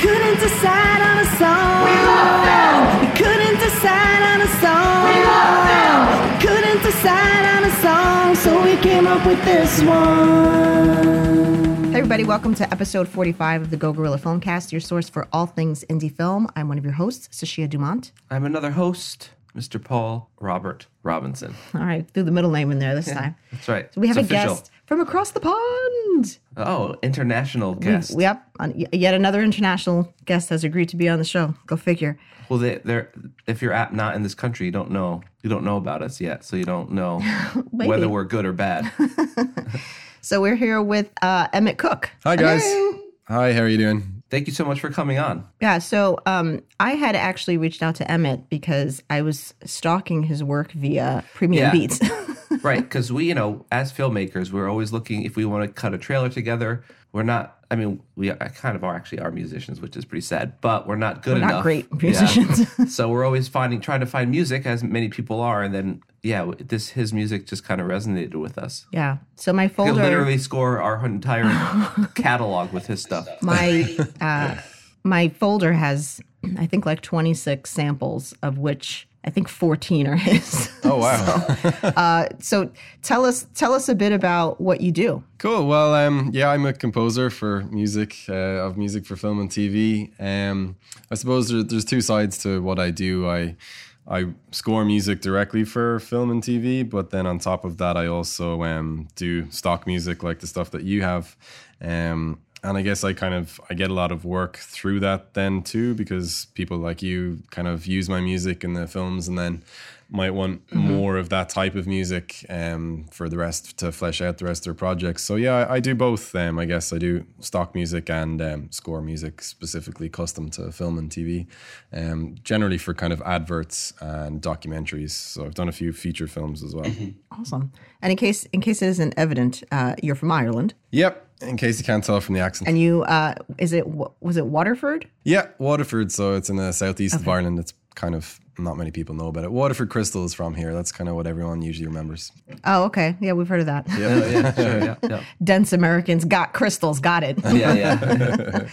couldn't decide on a song. We love them. We couldn't decide on a song. We love them. We couldn't decide on a song, so we came up with this one. Hey everybody, welcome to episode 45 of the Go Gorilla Filmcast, your source for all things indie film. I'm one of your hosts, Sashia Dumont. I'm another host, Mr. Paul Robert Robinson. All right, threw the middle name in there this time. That's right. So we have It's a official. guest from across the pond. Oh, international We- guest. Yep, on- yet another international guest has agreed to be on the show. Go figure. well, they, they're if you're at, not in this country, you don't know you don't know about us yet, so you don't know whether we're good or bad. So we're here with uh, Emmett Cook. Hi guys. Hello. Hi, how are you doing? Thank you so much for coming on. Yeah, so um, I had actually reached out to Emmett because I was stalking his work via Premium Yeah. Beats. right because we you know as filmmakers we're always looking if we want to cut a trailer together we're not i mean we kind of are actually are musicians which is pretty sad but we're not good We're not enough great Yeah. musicians. so we're always finding trying to find music as many people are and then yeah this his music just kind of resonated with us yeah, so my we could folder. literally score our entire catalog with his stuff my uh, my folder has I think like 26 samples of which I think 14 are his. Oh wow. uh, so tell us tell us a bit about what you do. cool. Well, um, yeah, I'm a composer for music, uh, of music for film and TV. Um, I suppose there, there's two sides to what I do. I I score music directly for film and TV, but then on top of that, I also um, do stock music like the stuff that you have. Um, and I guess I kind of I get a lot of work through that then too because people like you kind of use my music in the films and then might want more of that type of music um, for the rest to flesh out the rest of their projects. So yeah, I, I do both. Um, I guess I do stock music and um, score music specifically custom to film and TV, um, generally for kind of adverts and documentaries. So I've done a few feature films as well. Awesome. And in case in case it isn't evident, uh, you're from Ireland, yep. In case you can't tell from the accent. and you uh, is it was it Waterford? Yeah, Waterford. So it's in the southeast of Ireland. It's kind of not many people know about it. Waterford Crystal is from here. That's kind of what everyone usually remembers. Oh, okay. Yeah, we've heard of that. yeah, yeah, sure, yeah, yeah. Dense Americans got crystals. Got it. yeah,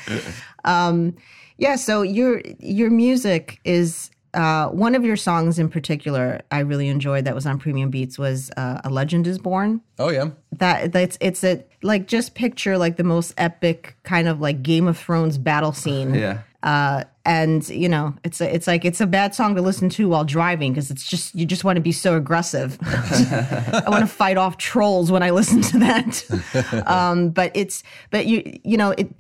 yeah. Yeah, so your your music is uh, one of your songs in particular. I really enjoyed that was on Premium Beats was uh, "A Legend Is Born." Oh yeah, That that's it's a like just picture like the most epic kind of like Game of Thrones battle scene. yeah. Uh, and you know it's a, it's like it's a bad song to listen to while driving because it's just you just want to be so aggressive. I want to fight off trolls when I listen to that. um, but it's but you you know it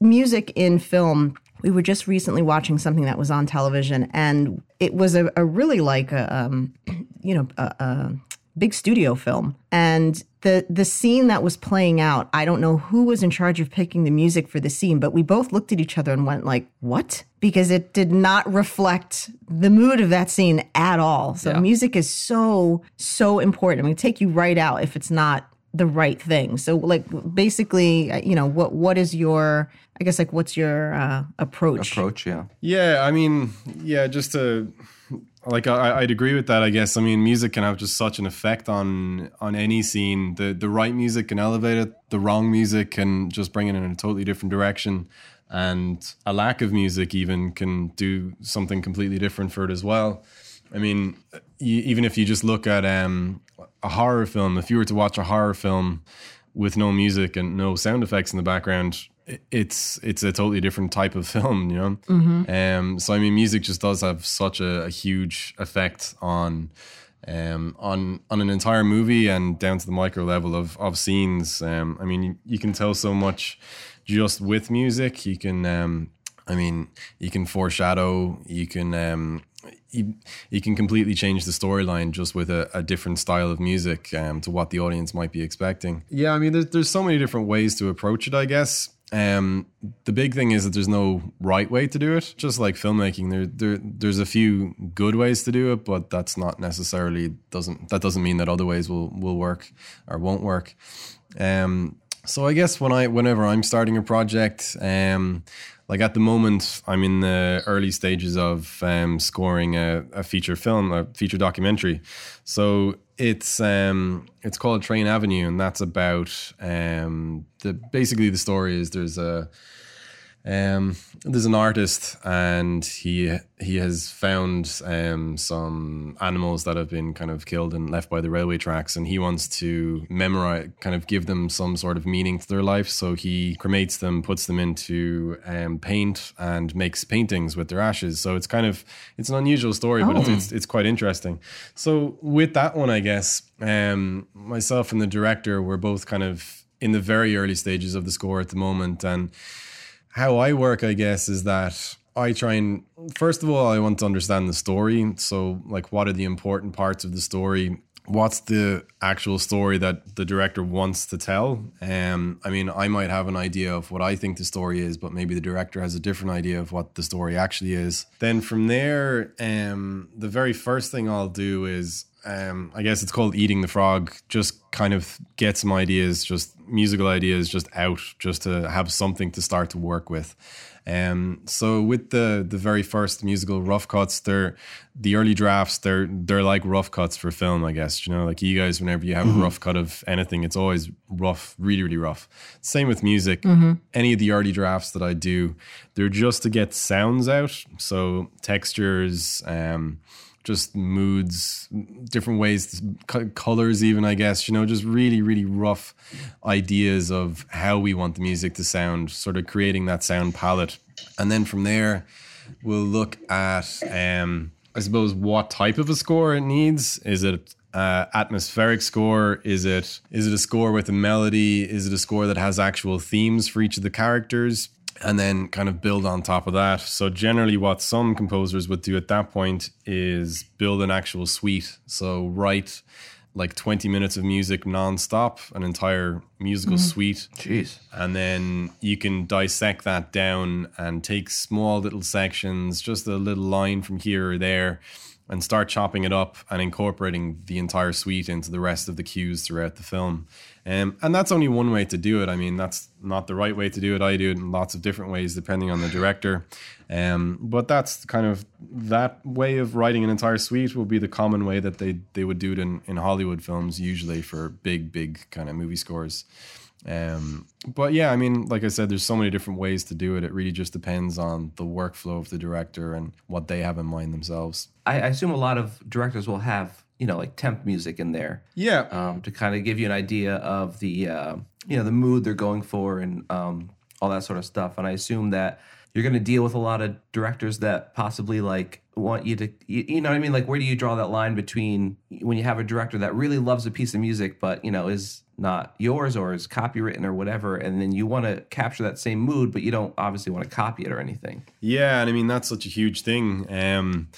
music in film. We were just recently watching something that was on television, and it was a, a really like a um, you know a, a big studio film, and the the scene that was playing out. I don't know who was in charge of picking the music for the scene, but we both looked at each other and went like, "What?" Because it did not reflect the mood of that scene at all. So Yeah. music is so so important. I mean, take you right out if it's not the right thing. So like basically, uh, you know, what what is your I guess like what's your uh, approach? Approach, yeah. yeah. I mean, yeah. Just to like, I, I'd agree with that. I guess. I mean, music can have just such an effect on on any scene. The the right music can elevate it. The wrong music can just bring it in a totally different direction. And a lack of music even can do something completely different for it as well. I mean, you, even if you just look at um, a horror film, if you were to watch a horror film with no music and no sound effects in the background, it's it's a totally different type of film, you know. Um, so I mean, music just does have such a, a huge effect on um, on on an entire movie and down to the micro level of of scenes. Um, I mean, you, you can tell so much just with music. You can, um, I mean, you can foreshadow. You can. Um, you, you can completely change the storyline just with a, a different style of music um, to what the audience might be expecting. Yeah, I mean, there's, there's so many different ways to approach it, I guess. Um, the big thing is that there's no right way to do it. Just like filmmaking, there, there there's a few good ways to do it, but that's not necessarily doesn't that doesn't mean that other ways will will work or won't work. Um, so I guess when I whenever I'm starting a project, um, like at the moment, I'm in the early stages of um, scoring a, a feature film, a feature documentary. So it's um, it's called Train Avenue, and that's about um, the basically the story is there's a Um, there's an artist, and he he has found um, some animals that have been kind of killed and left by the railway tracks, and he wants to memorize, kind of give them some sort of meaning to their life. So he cremates them, puts them into um, paint, and makes paintings with their ashes. So it's kind of it's an unusual story, but it's, it's it's quite interesting. So with that one, I guess um, myself and the director were both kind of in the very early stages of the score at the moment, and how I work, I guess, is that I try and first of all, I want to understand the story. So, like, what are the important parts of the story? What's the actual story that the director wants to tell? Um, I mean, I might have an idea of what I think the story is, but maybe the director has a different idea of what the story actually is. Then from there, um, the very first thing I'll do is um, I guess it's called eating the frog. Just kind of get some ideas, just musical ideas, just out, just to have something to start to work with. Um, so with the the very first musical rough cuts, they're the early drafts. They're they're like rough cuts for film, I guess. You know, like you guys, whenever you have a rough cut of anything, it's always rough, really, really rough. Same with music. Any of the early drafts that I do, they're just to get sounds out. So textures. Um, just moods, different ways, colors, even I guess. You know, just really, really rough ideas of how we want the music to sound, sort of creating that sound palette, and then from there, we'll look at, um, I suppose, what type of a score it needs. Is it uh, atmospheric score? Is it is it a score with a melody? Is it a score that has actual themes for each of the characters? And then kind of build on top of that. So generally what some composers would do at that point is build an actual suite. So write like 20 minutes of music non-stop, an entire musical mm-hmm. suite. Jeez. And then you can dissect that down and take small little sections, just a little line from here or there, and start chopping it up and incorporating the entire suite into the rest of the cues throughout the film. Um, and that's only one way to do it. I mean, that's not the right way to do it. I do it in lots of different ways depending on the director. Um, but that's kind of that way of writing an entire suite will be the common way that they they would do it in, in Hollywood films, usually for big, big kind of movie scores. Um, but yeah, I mean, like I said, there's so many different ways to do it. It really just depends on the workflow of the director and what they have in mind themselves. I, I assume a lot of directors will have, you know, like temp music in there Yeah, um, to kind of give you an idea of the, uh, you know, the mood they're going for and um, all that sort of stuff. And I assume that you're going to deal with a lot of directors that possibly like want you to, you, you know what I mean? Like, where do you draw that line between when you have a director that really loves a piece of music, but, you know, is not yours or is copywritten or whatever, and then you want to capture that same mood, but you don't obviously want to copy it or anything. Yeah, and I mean that's such a huge thing. Um,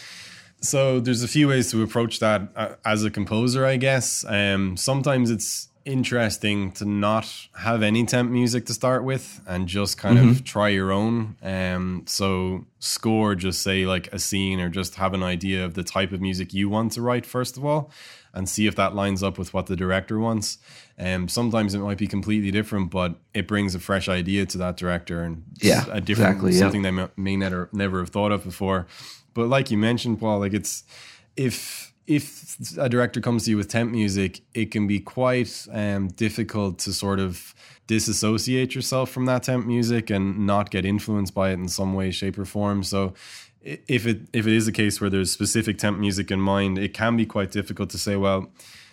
so there's a few ways to approach that uh, as a composer, I guess. Um, sometimes it's interesting to not have any temp music to start with and just kind of try your own. Um, so score, just say like a scene or just have an idea of the type of music you want to write first of all, and see if that lines up with what the director wants. Um, sometimes it might be completely different, but it brings a fresh idea to that director and Yeah, a different exactly, yeah. something they may, may never never have thought of before. But like you mentioned, Paul, like it's if if a director comes to you with temp music, it can be quite um, difficult to sort of disassociate yourself from that temp music and not get influenced by it in some way, shape, or form. So if it if it is a case where there's specific temp music in mind, it can be quite difficult to say, well,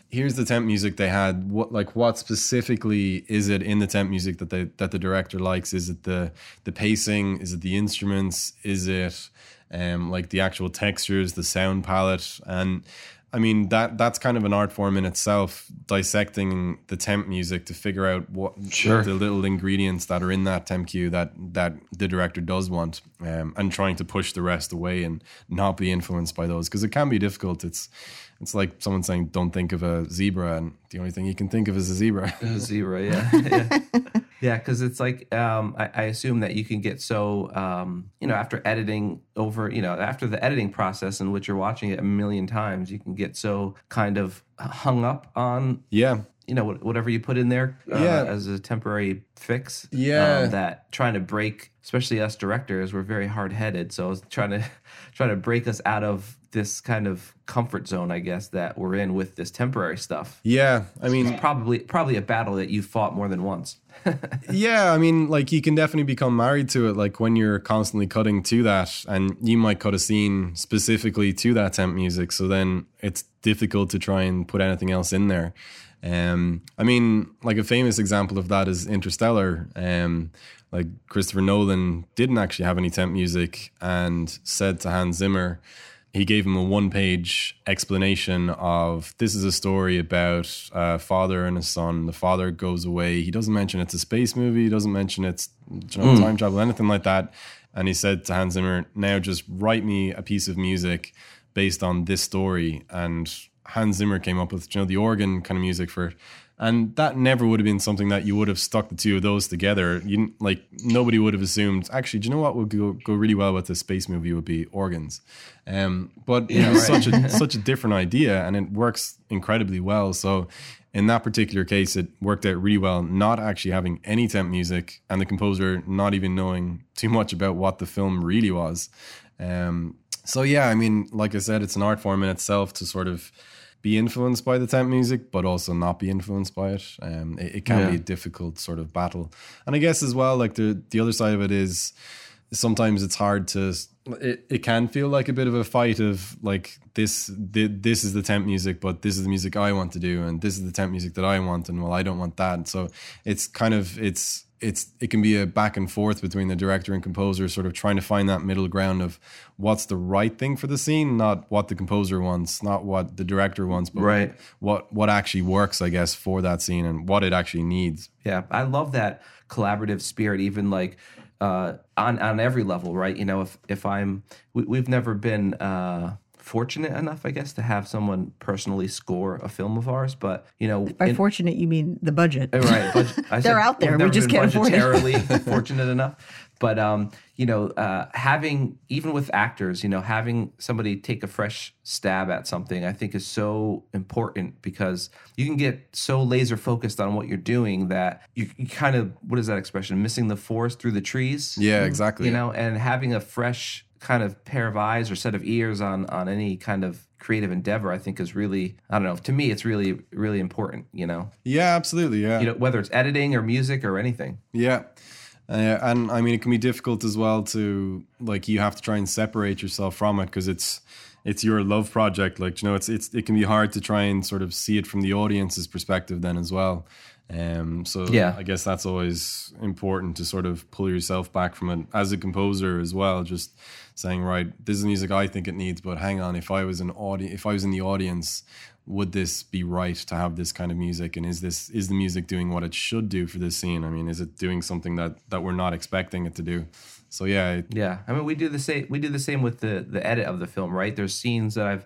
here's the temp music they had. What like what specifically is it in the temp music that they that the director likes? Is it the the pacing? Is it the instruments? Is it um like the actual textures, the sound palette? And I mean that that's kind of an art form in itself, dissecting the temp music to figure out what Sure. the little ingredients that are in that temp cue that that the director does want, um, and trying to push the rest away and not be influenced by those because it can be difficult. It's it's like someone saying, "Don't think of a zebra," and the only thing you can think of is a zebra. a Zebra, yeah, yeah, yeah. Because it's like um, I, I assume that you can get so um, you know after editing over you know after the editing process in which you're watching it a million times, you can get so kind of hung up on yeah, you know whatever you put in there uh, Yeah. as a temporary fix. Yeah. um, that trying to break, especially us directors, we're very hard headed. So it's trying to trying to break us out of this kind of comfort zone, I guess, that we're in with this temporary stuff. Yeah, I mean, Probably probably a battle that you've fought more than once. yeah, I mean, like you can definitely become married to it. Like when you're constantly cutting to that, and you might cut a scene specifically to that temp music. So then it's difficult to try and put anything else in there. Um, I mean, like a famous example of that is Interstellar. Um, like Christopher Nolan didn't actually have any temp music and said to Hans Zimmer, he gave him a one page explanation of this is a story about a father and a son. The father goes away. He doesn't mention it's a space movie. He doesn't mention it's you know, hmm. time travel, anything like that. And he said to Hans Zimmer, now just write me a piece of music based on this story. And Hans Zimmer came up with you know the organ kind of music for. And that never would have been something that you would have stuck the two of those together. You like nobody would have assumed. Actually, do you know what would go, go really well with the space movie would be organs. Um, but it was such a such a different idea, and it works incredibly well. So, in that particular case, it worked out really well. Not actually having any temp music, and the composer not even knowing too much about what the film really was. Um, so yeah, I mean, like I said, it's an art form in itself to sort of be influenced by the temp music, but also not be influenced by it. Um, it, it can Yeah. be a difficult sort of battle, and I guess as well, like the the other side of it is sometimes it's hard to. It, it can feel like a bit of a fight of like this thi- this is the temp music, but this is the music I want to do, and this is the temp music that I want, and well, I don't want that. So it's kind of it's it's it can be a back and forth between the director and composer, sort of trying to find that middle ground of what's the right thing for the scene, not what the composer wants, not what the director wants, but Right. what what actually works, I guess, for that scene and what it actually needs. Yeah, I love that collaborative spirit, even like uh, on on every level, right? You know, if if I'm, we, we've never been uh, fortunate enough, I guess, to have someone personally score a film of ours, but you know, By in- fortunate, you mean the budget. Right. Budget, They're said out there. we've We never just been can't afford it. budgetarily fortunate enough. But um, you know, uh, having even with actors, you know, having somebody take a fresh stab at something, I think is so important because you can get so laser focused on what you're doing that you, you kind of what is that expression? Missing the forest through the trees. Yeah, exactly. You know, and having a fresh kind of pair of eyes or set of ears on on any kind of creative endeavor, I think is really I don't know. To me, it's really really important. You know Yeah, absolutely. Yeah. you know whether it's editing or music or anything Yeah. Uh, and I mean, it can be difficult as well to like you have to try and separate yourself from it because it's it's your love project. Like you know, it's it's it can be hard to try and sort of see it from the audience's perspective then as well. Um, so Yeah. I guess that's always important to sort of pull yourself back from it as a composer as well. Just saying, right, this is the music I think it needs, but hang on, if I was an audience, if I was in the audience, would this be right to have this kind of music? And is this is the music doing what it should do for this scene? I mean, is it doing something that that we're not expecting it to do? So yeah, it- yeah i mean we do the same we do the same with the the edit of the film right there's scenes that i've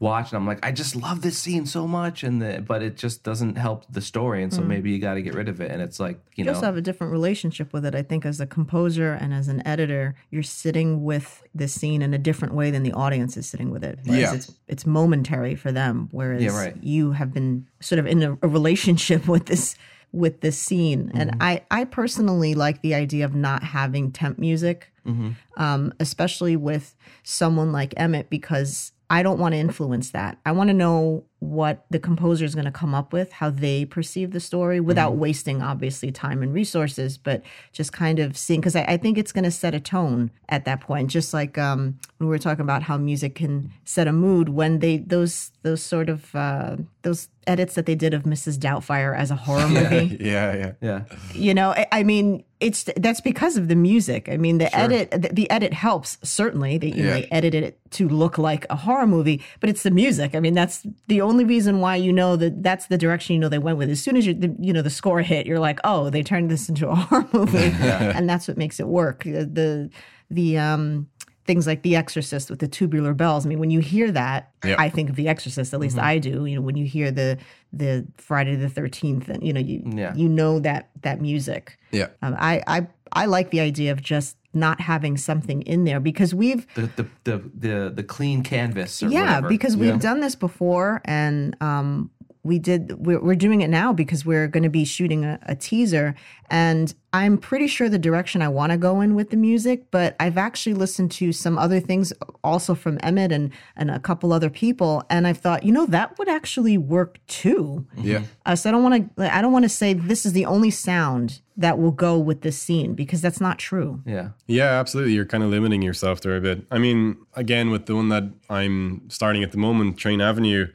watched and i'm like i just love this scene so much and the but it just doesn't help the story and so maybe you got to get rid of it and it's like you You know also have a different relationship with it. I think as a composer and as an editor, you're sitting with the scene in a different way than the audience is sitting with it. Yeah. it's it's momentary for them, whereas Yeah, right. you have been sort of in a, a relationship with this with this scene. And Mm-hmm. I I personally like the idea of not having temp music, Mm-hmm. um, especially with someone like Emmett, because I don't want to influence that. I want to know what the composer is going to come up with, how they perceive the story without Mm-hmm. wasting, obviously, time and resources, but just kind of seeing, because I, I think it's going to set a tone at that point. Just like um, when we were talking about how music can set a mood when they, those, those sort of, uh, those edits that they did of Mrs. Doubtfire as a horror movie yeah, yeah. yeah you know I, I mean it's that's because of the music i mean the edit the, the edit helps certainly that you know, they edited it to look like a horror movie but it's the music i mean that's the only reason why you know that that's the direction you know they went with as soon as you the, you know the score hit you're like oh they turned this into a horror movie and that's what makes it work the the, the um things like The Exorcist with the tubular bells. I mean, when you hear that, Yeah. I think of The Exorcist. At least I do. You know, when you hear the the Friday the Thirteenth, and you know, you Yeah. you know that that music. Yeah. Um, I I I like the idea of just not having something in there because we've the the the the, the clean canvas or yeah whatever. because we've done this before and um we did we're, we're doing it now because we're going to be shooting a, a teaser and i'm pretty sure the direction i want to go in with the music but i've actually listened to some other things also from emmett and and a couple other people and i've thought you know that would actually work too Yeah. uh, so i don't want to i don't want to say this is the only sound that will go with this scene because that's not true Yeah. Yeah, absolutely. You're kind of limiting yourself there a bit. I mean, again, with the one that I'm starting at the moment, Train Avenue,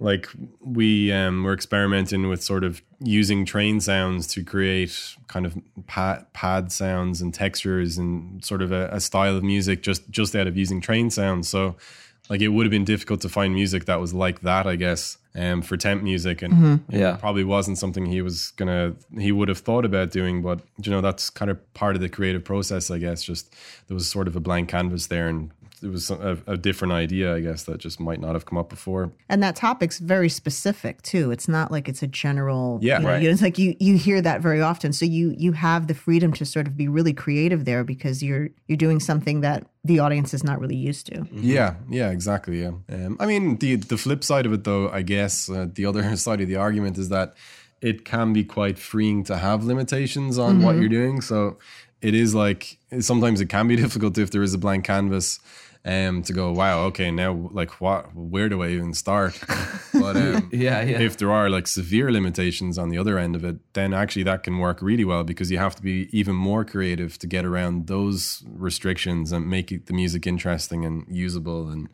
like we um, we're experimenting with sort of using train sounds to create kind of pad, pad sounds and textures and sort of a, a style of music just just out of using train sounds. So like it would have been difficult to find music that was like that, I guess, um, for temp music, and Yeah. probably wasn't something he was gonna he would have thought about doing. But you know, that's kind of part of the creative process, I guess. Just there was sort of a blank canvas there, and it was a, a different idea, I guess, that just might not have come up before. and that topic's very specific too it's not like it's a general Yeah, you know, right. you know, it's like you you hear that very often so you you have the freedom to sort of be really creative there because you're you're doing something that the audience is not really used to Yeah, yeah, exactly. Yeah. Um, I mean, the the flip side of it, though, I guess, uh, the other side of the argument is that it can be quite freeing to have limitations on what you're doing. So it is like sometimes it can be difficult if there is a blank canvas. Um, to go, wow, okay, now like what? Where do I even start? But um, Yeah, yeah. if there are like severe limitations on the other end of it, then actually that can work really well because you have to be even more creative to get around those restrictions and make it, the music interesting and usable and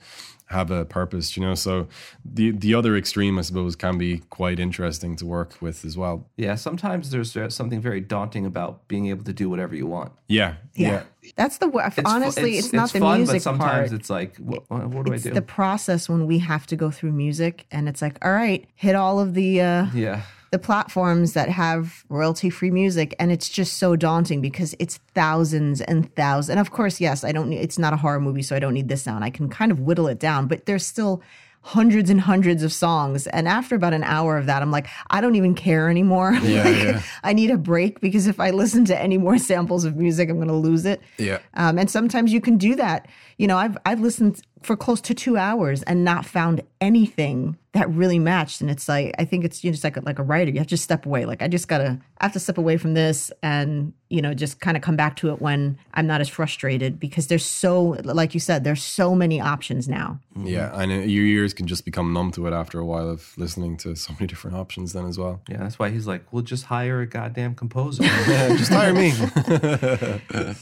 have a purpose, you know. So the the other extreme, I suppose, can be quite interesting to work with as well. Yeah. Sometimes there's uh, something very daunting about being able to do whatever you want. Yeah, yeah, that's the It's honestly it's, not the fun, music but sometimes part it's like, what, what do it's I do? It's the process when we have to go through music and it's like all right hit all of the uh yeah. the platforms that have royalty free music and it's just so daunting because it's thousands and thousands and of course yes i don't it's not a horror movie so i don't need this sound i can kind of whittle it down but there's still hundreds and hundreds of songs and after about an hour of that i'm like i don't even care anymore Yeah, Like, yeah. i need a break because if i listen to any more samples of music i'm going to lose it Yeah. um, and sometimes you can do that you know i've i've listened for close to two hours and not found anything that really matched and it's like i think it's you know, just like a, like a writer you have to step away like i just gotta I have to step away from this and you know just kind of come back to it when i'm not as frustrated because there's so like you said there's so many options now yeah, and your ears can just become numb to it after a while of listening to so many different options. Then as well. Yeah. That's why he's like, we'll just hire a goddamn composer. just hire me.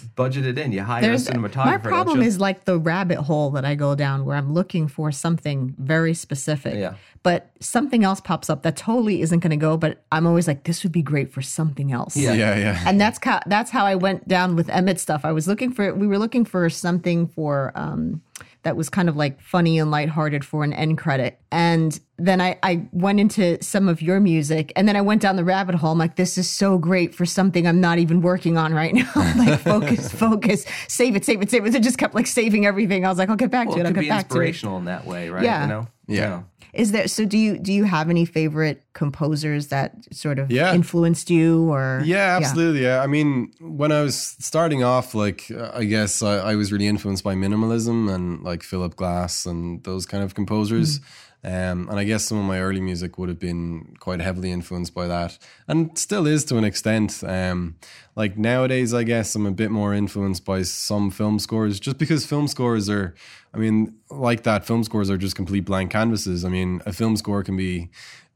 Budget it in. You hire there's a cinematographer. my problem you? is like the rabbit hole that i go down where i'm looking for something very specific Yeah. but something else pops up that totally isn't going to go but i'm always like this would be great for something else Yeah. yeah, yeah. and that's how that's how I went down with Emmett stuff. I was looking for we were looking for something for um that was kind of like funny and lighthearted for an end credit. And then I, I went into some of your music and then I went down the rabbit hole. I'm like, this is so great for something I'm not even working on right now. like focus, focus, save it, save it, save it. It just kept like saving everything. I was like, I'll get back Well, to it it. I'll could get be back to it. inspirational in that way, right? Yeah. You know? Yeah. Is there so do you do you have any favorite composers that sort of Yeah. influenced you or Yeah, absolutely. Yeah. I mean, when I was starting off, like, uh, I guess I, I was really influenced by minimalism and like Philip Glass and those kind of composers. Um, and I guess some of my early music would have been quite heavily influenced by that, and still is to an extent. Um, like nowadays, I guess I'm a bit more influenced by some film scores, just because film scores are, I mean, like that, film scores are just complete blank canvases. I mean, a film score can be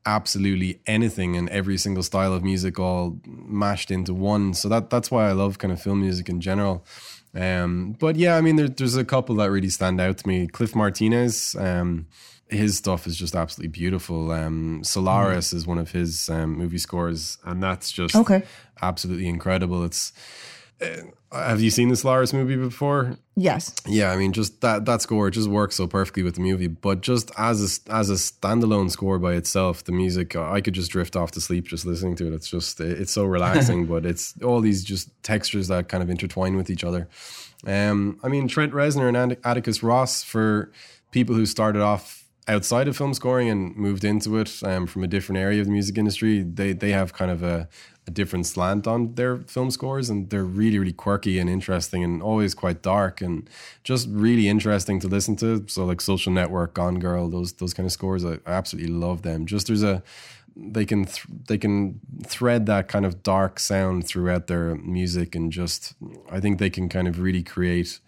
absolutely anything and every single style of music all mashed into one. So that that's why I love kind of film music in general. Um, but yeah, I mean, there, there's a couple that really stand out to me. Cliff Martinez, um, his stuff is just absolutely beautiful. Um, Solaris is one of his um, movie scores, and that's just Okay. absolutely incredible. It's uh, have you seen the Solaris movie before? Yes. Yeah, I mean, just that that score just works so perfectly with the movie. But just as a, as a standalone score by itself, the music I could just drift off to sleep just listening to it. It's just it's so relaxing. but it's all these just textures that kind of intertwine with each other. Um, I mean, Trent Reznor and Atticus Ross for people who started off outside of film scoring and moved into it um, from a different area of the music industry, they they have kind of a, a different slant on their film scores, and they're really really quirky and interesting, and always quite dark and just really interesting to listen to. So like Social Network, Gone Girl, those those kind of scores, I, I absolutely love them. Just there's a they can th- they can thread that kind of dark sound throughout their music and just I think they can kind of really create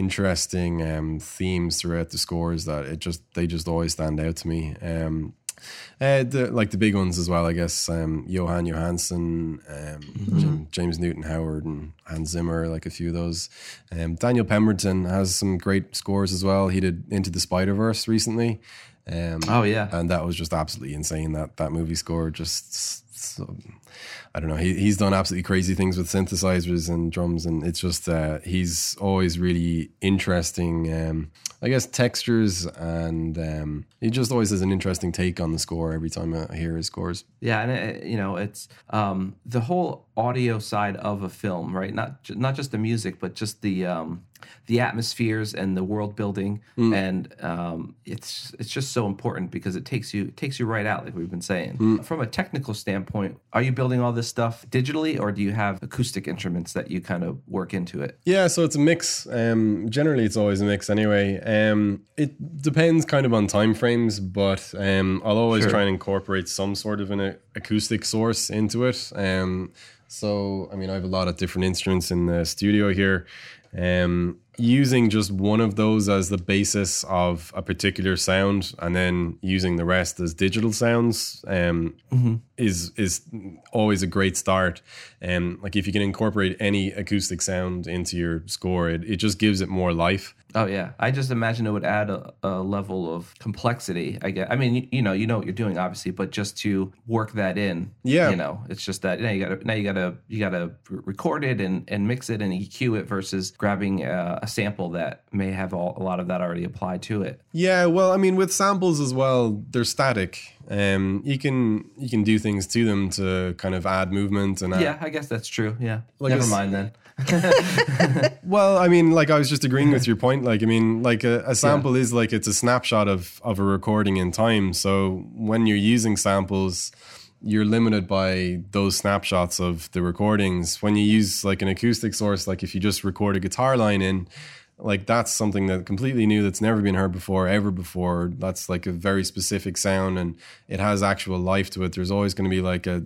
interesting um, themes throughout the scores that it just they just always stand out to me. Um, uh, the, like the big ones as well, I guess. Um, Jóhann Jóhannsson, um, James Newton Howard, and Hans Zimmer, like a few of those. Um, Daniel Pemberton has some great scores as well. He did Into the Spider Verse recently. Um, Oh, yeah. and that was just absolutely insane. That that movie score just. So, I don't know. He he's done absolutely crazy things with synthesizers and drums, and it's just uh, he's always really interesting. Um, I guess textures, and um, he just always has an interesting take on the score every time I hear his scores. Yeah, and it, you know, it's um, the whole audio side of a film, right? Not not just the music, but just the um, the atmospheres and the world building, and um, it's it's just so important because it takes you it takes you right out, like we've been saying. From a technical standpoint, are you building all this stuff digitally, or do you have acoustic instruments that you kind of work into it? Yeah, so it's a mix. Um, generally, it's always a mix anyway. Um, it depends kind of on time frames, but um, I'll always Sure. try and incorporate some sort of an acoustic source into it. Um, so, I mean, I have a lot of different instruments in the studio here. Um, using just one of those as the basis of a particular sound, and then using the rest as digital sounds, um, is is always a great start. Um, like if you can incorporate any acoustic sound into your score, it, it just gives it more life. Oh yeah, I just imagine it would add a, a level of complexity. I guess. I mean, you, you know, you know what you're doing, obviously, but just to work that in, Yeah. you know, it's just that now you got to now you got to you got to record it and and mix it and EQ it versus grabbing uh, a sample that may have all, a lot of that already applied to it. Yeah, well, I mean, with samples as well, they're static. Um, you can you can do things to them to kind of add movement and add, Yeah, I guess that's true. Yeah, Like never a s- mind then. Well, I mean, like I was just agreeing with your point. Like, I mean, like a, a sample is like it's a snapshot of of a recording in time. So when you're using samples, you're limited by those snapshots of the recordings. When you use like an acoustic source, like if you just record a guitar line in, like that's something that completely new that's never been heard before, ever before. That's like a very specific sound and it has actual life to it. There's always going to be like a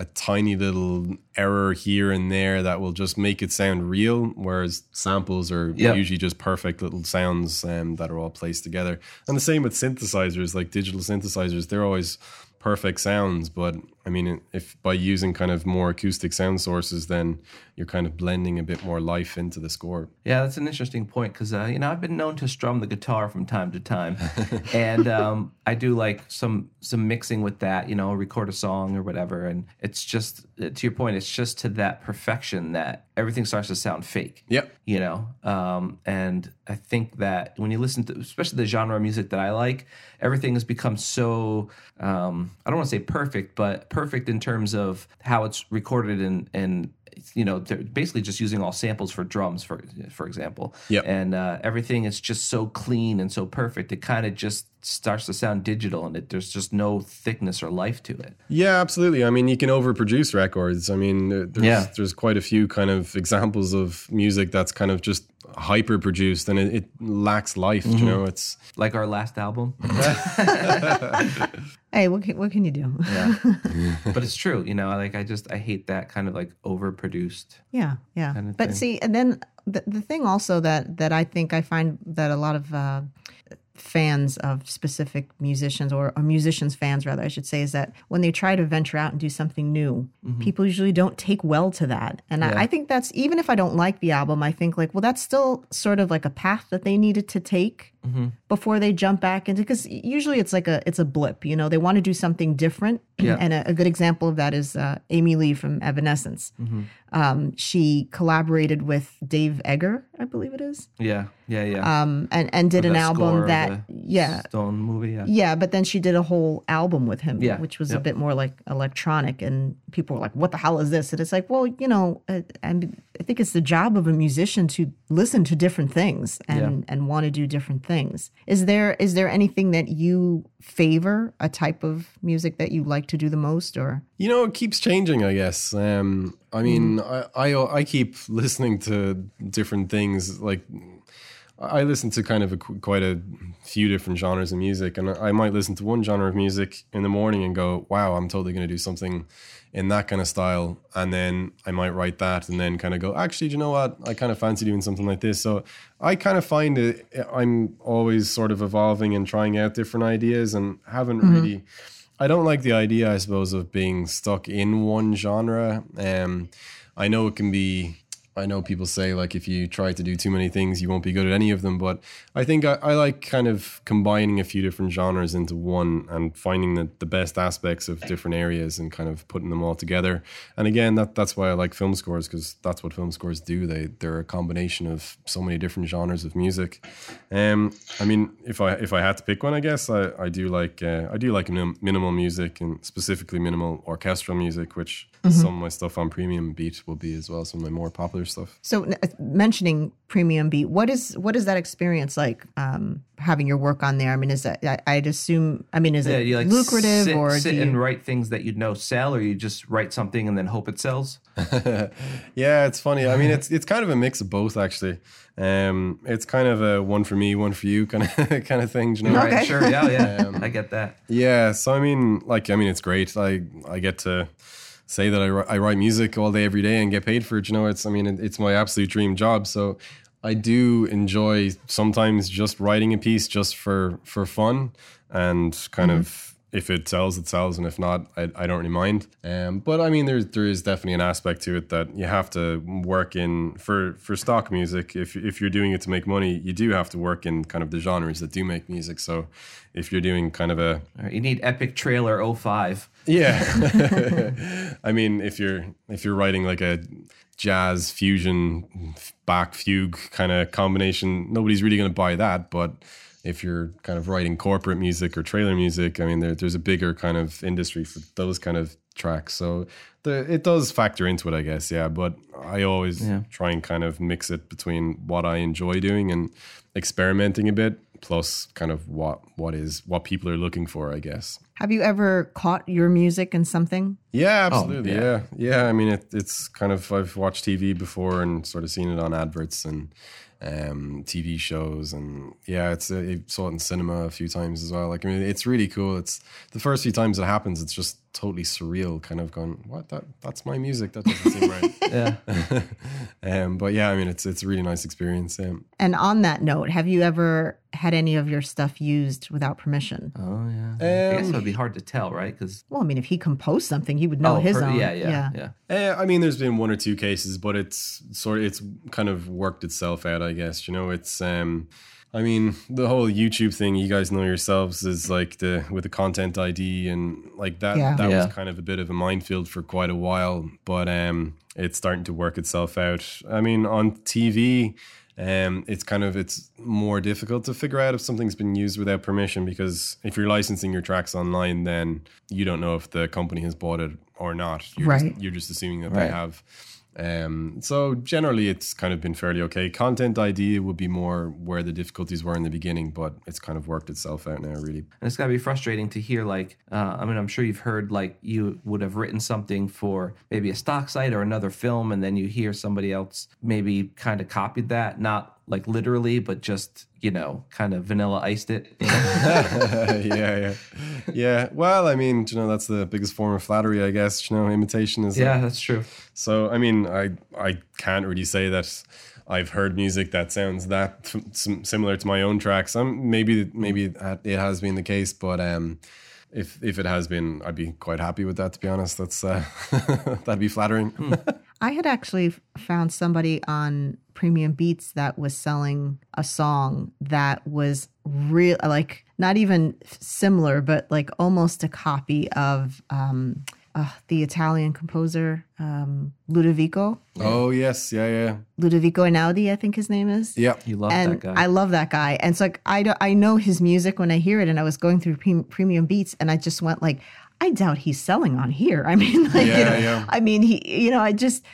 a tiny little error here and there that will just make it sound real, whereas samples are Yep. usually just perfect little sounds um, that are all placed together. And the same with synthesizers, like digital synthesizers, they're always perfect sounds. But I mean, if by using kind of more acoustic sound sources, then you're kind of blending a bit more life into the score. Yeah, that's an interesting point because uh, you know I've been known to strum the guitar from time to time, and um, I do like some some mixing with that. You know, record a song or whatever, and it's just to your point. It's just to that perfection that everything starts to sound fake. Yep. You know, um, and I think that when you listen to, especially the genre of music that I like, everything has become so um, I don't want to say perfect, but perfect in terms of how it's recorded and and you know they're basically just using all samples for drums for for example Yep. and uh, everything is just so clean and so perfect it kind of just starts to sound digital and it, there's just no thickness or life to it Yeah, absolutely. I mean, you can overproduce records. I mean, there's, Yeah. there's quite a few kind of examples of music that's kind of just hyper produced and it, it lacks life. You know, it's like our last album Hey, what can, what can you do? yeah but it's true you know like i just i hate that kind of like overproduced Yeah, yeah. kind of but thing. see, and then the, the thing also that that I think I find that a lot of uh, fans of specific musicians or, or musicians fans rather I should say is that when they try to venture out and do something new, people usually don't take well to that. And Mm-hmm. Yeah. I, I think that's even if I don't like the album, I think like well that's still sort of like a path that they needed to take Mm-hmm. before they jump back into because usually it's like a it's a blip you know? They want to do something different. Yeah. and a, a good example of that is uh, amy lee from evanescence. Mm-hmm. um, she collaborated with Dave Eggar i believe it is. Yeah yeah yeah. Um, and, and did an album that yeah. Stone movie yeah. Yeah but then she did a whole album with him Yeah. which was a bit more like electronic. And people were like what the hell is this? And it's like well you know uh, and i think it's the job of a musician to listen to different things and and want to do different things swings. Is there is there anything that you favor a type of music that you like to do the most or You know, it keeps changing. I guess. Um, I mean, I, I I keep listening to different things. Like, I listen to kind of a, quite a few different genres of music, and I might listen to one genre of music in the morning and go, "Wow, I'm totally going to do something in that kind of style," and then I might write that, and then kind of go, "Actually, do you know what? I kind of fancy doing something like this." So I kind of find it. I'm always sort of evolving and trying out different ideas, and haven't really. I don't like the idea, I suppose, of being stuck in one genre. Um, I know it can be. I know people say like if you try to do too many things, you won't be good at any of them. But I think I, I like kind of combining a few different genres into one and finding the, the best aspects of different areas and kind of putting them all together. And again, that that's why I like film scores because that's what film scores do. They they're a combination of so many different genres of music. Um, I mean, if I if I had to pick one, I guess I, I do like uh, I do like minimal music and specifically minimal orchestral music, which some of my stuff on Premium Beat will be as well. Some of my more popular stuff. So n- uh, mentioning premium beat, what is what is that experience like? Um, having your work on there. I mean, is that I, I'd assume. I mean, is Yeah, it you like lucrative sit, or sit you, and write things that you'd know sell, or you just write something and then hope it sells. Yeah, it's funny. I mean, it's it's kind of a mix of both actually. Um, it's kind of a one for me, one for you kind of kind of thing. You know? Okay. Right? Sure. Yeah. Yeah. I get that. Yeah. So I mean, like, I mean, it's great. I I get to say that I, I write music all day, every day, and get paid for it. You know, it's I mean, it, it's my absolute dream job. So I do enjoy sometimes just writing a piece just for for fun and kind of if it sells, it sells, and if not, I, I don't really mind. Um, but I mean, there's there is definitely an aspect to it that you have to work in for for stock music. If if you're doing it to make money, you do have to work in kind of the genres that do make music. So if you're doing kind of a you need Epic Trailer 05. Yeah. I mean, if you're if you're writing like a jazz fusion Bach fugue kind of combination, nobody's really going to buy that. But if you're kind of writing corporate music or trailer music, I mean, there, there's a bigger kind of industry for those kind of tracks. So the, it does factor into it, I guess. Yeah, but I always Yeah. try and kind of mix it between what I enjoy doing and experimenting a bit, plus kind of what what is what people are looking for, I guess. have you ever caught your music in something? Yeah, absolutely. yeah. yeah. yeah, I mean, it, it's kind of I've watched TV before and sort of seen it on adverts and um, TV shows, and yeah, it's uh, I saw it in cinema a few times as well. Like, I mean, it's really cool. It's the first few times it happens, it's just totally surreal. Kind of going, what? That that's my music. That doesn't seem right. Yeah. um, but yeah, I mean, it's it's a really nice experience. Um, And on that note, have you ever had any of your stuff used without permission? Oh yeah. I guess Um, it would be hard to tell, right? Because Well, I mean, if he composed something, he would know his own. Yeah, yeah, yeah. Eh, I mean, there's been one or two cases, but it's sort of it's kind of worked itself out, I guess. You know, it's um, I mean, the whole YouTube thing, you guys know yourselves, is like the with the content ID and like that. Yeah. That Yeah. was kind of a bit of a minefield for quite a while, but um, it's starting to work itself out. I mean, on TV. Um, it's kind of it's more difficult to figure out if something's been used without permission because if you're licensing your tracks online, then you don't know if the company has bought it or not. You're Right. Just, you're just assuming that Right. they have. Um, so generally, it's kind of been fairly okay. Content ID would be more where the difficulties were in the beginning, but it's kind of worked itself out now. Really, And it's got to be frustrating to hear, like, uh, I mean, I'm sure you've heard, like, you would have written something for maybe a stock site or another film, and then you hear somebody else maybe kind of copied that, not like literally, but just, you know, kind of vanilla iced it. yeah, yeah, yeah. Well, I mean, you know, that's the biggest form of flattery, I guess. You know, imitation is. yeah, that's true. So, I mean, I I can't really say that I've heard music that sounds that sim- similar to my own tracks. Um, maybe maybe it has been the case, but um, if if it has been, I'd be quite happy with that. To be honest, that's uh, that'd be flattering. I had actually found somebody on Premium Beats that was selling a song that was real, like not even similar, but like almost a copy of um, uh, the Italian composer um, Ludovico. oh yes, yeah, yeah, Ludovico Einaudi, I think his name is. yeah. You love and that guy. I love that guy. And it's like I, do- I know his music when I hear it, and I was going through pre- premium beats, and I just went like, I doubt he's selling on here. I mean, like, you Yeah, know, yeah. I mean, he, you know, I just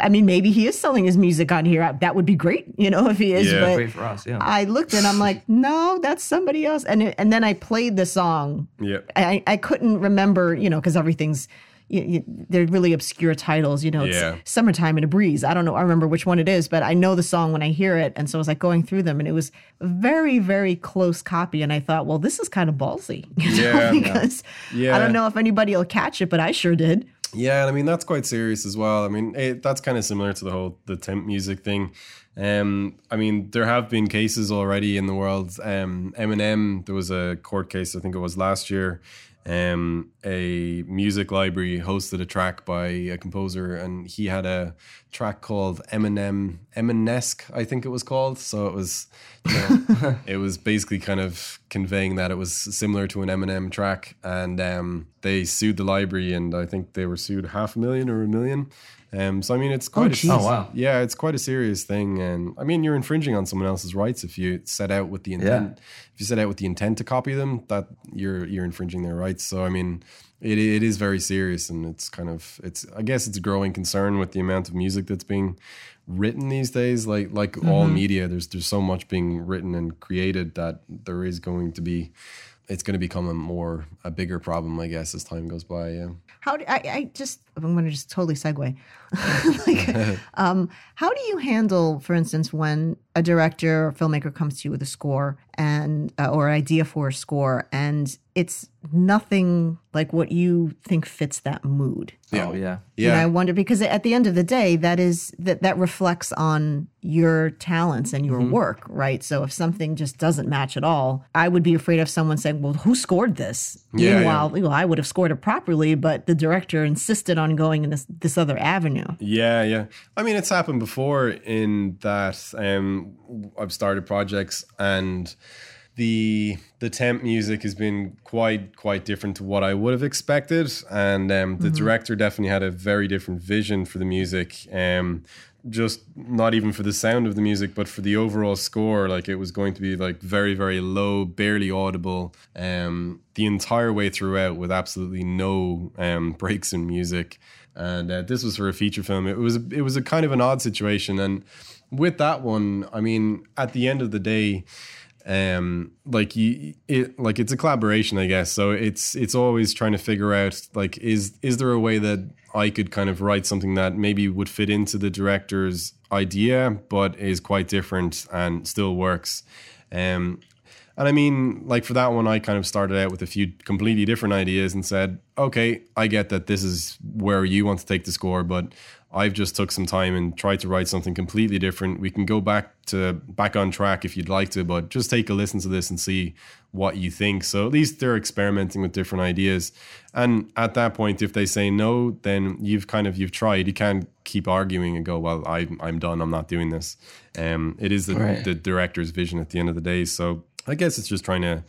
I mean, maybe he is selling his music on here. That would be great, you know, if he is. Yeah. but Great for us, yeah. I looked and I'm like, no, that's somebody else. And it, and then I played the song. Yeah. I, I couldn't remember, you know, because everything's you, you, they're really obscure titles. You know, it's Yeah. "Summertime in a Breeze." I don't know. I remember which one it is, but I know the song when I hear it. And so I was like going through them, and it was a very, very close copy. And I thought, well, this is kind of ballsy, you know, Yeah. because I don't know if anybody will catch it, but I sure did. Yeah, and I mean that's quite serious as well. I mean it, that's kind of similar to the whole the temp music thing. Um, I mean there have been cases already in the world. Um, Eminem, there was a court case I think it was last year. Um, a music library hosted a track by a composer, and he had a track called Eminem Eminesque, I think it was called. So it was, you know, it was basically kind of conveying that it was similar to an Eminem track, and um, they sued the library, and I think they were sued half a million or a million. Um, so I mean, it's quite a. Oh, wow. yeah, it's quite a serious thing, and I mean, you're infringing on someone else's rights if you set out with the intent. Yeah. If you set out with the intent to copy them, that you're you're infringing their rights. So I mean, it it is very serious, and it's kind of it's I guess it's a growing concern with the amount of music that's being written these days. Like like all Mm-hmm. media, there's there's so much being written and created that there is going to be. It's going to become a more a bigger problem, I guess, as time goes by. Yeah. How do I, I just I'm going to just totally segue. like, um, how do you handle, for instance, when a director or filmmaker comes to you with a score and uh, or idea for a score, and it's nothing like what you think fits that mood? Oh yeah. Yeah. And I wonder because at the end of the day, that is that that reflects on your talents and your Mm-hmm. work, right? So if something just doesn't match at all, I would be afraid of someone saying, "Well, who scored this?" Yeah, Meanwhile, well, I would have scored it properly, but the director insisted on going in this this other avenue. Yeah, yeah. I mean, it's happened before in that um, I've started projects and the the temp music has been quite quite different to what I would have expected, and um, the director definitely had a very different vision for the music. Um, just not even for the sound of the music, but for the overall score. Like it was going to be like very very low, barely audible, um, the entire way throughout with absolutely no um, breaks in music and uh, this was for a feature film. It was it was a kind of an odd situation, and with that one, I mean, at the end of the day, um, like you, it like it's a collaboration, I guess. So it's it's always trying to figure out like is is there a way that I could kind of write something that maybe would fit into the director's idea, but is quite different and still works. Um, and I mean, like for that one, I kind of started out with a few completely different ideas and said, okay, I get that this is where you want to take the score, but I've just took some time and tried to write something completely different. We can go back to back on track if you'd like to, but just take a listen to this and see what you think. So at least they're experimenting with different ideas. And at that point, if they say no, then you've kind of you've tried. You can't keep arguing and go, well, I, I'm done. I'm not doing this. Um, it is the, Right. the director's vision at the end of the day. So I guess it's just trying to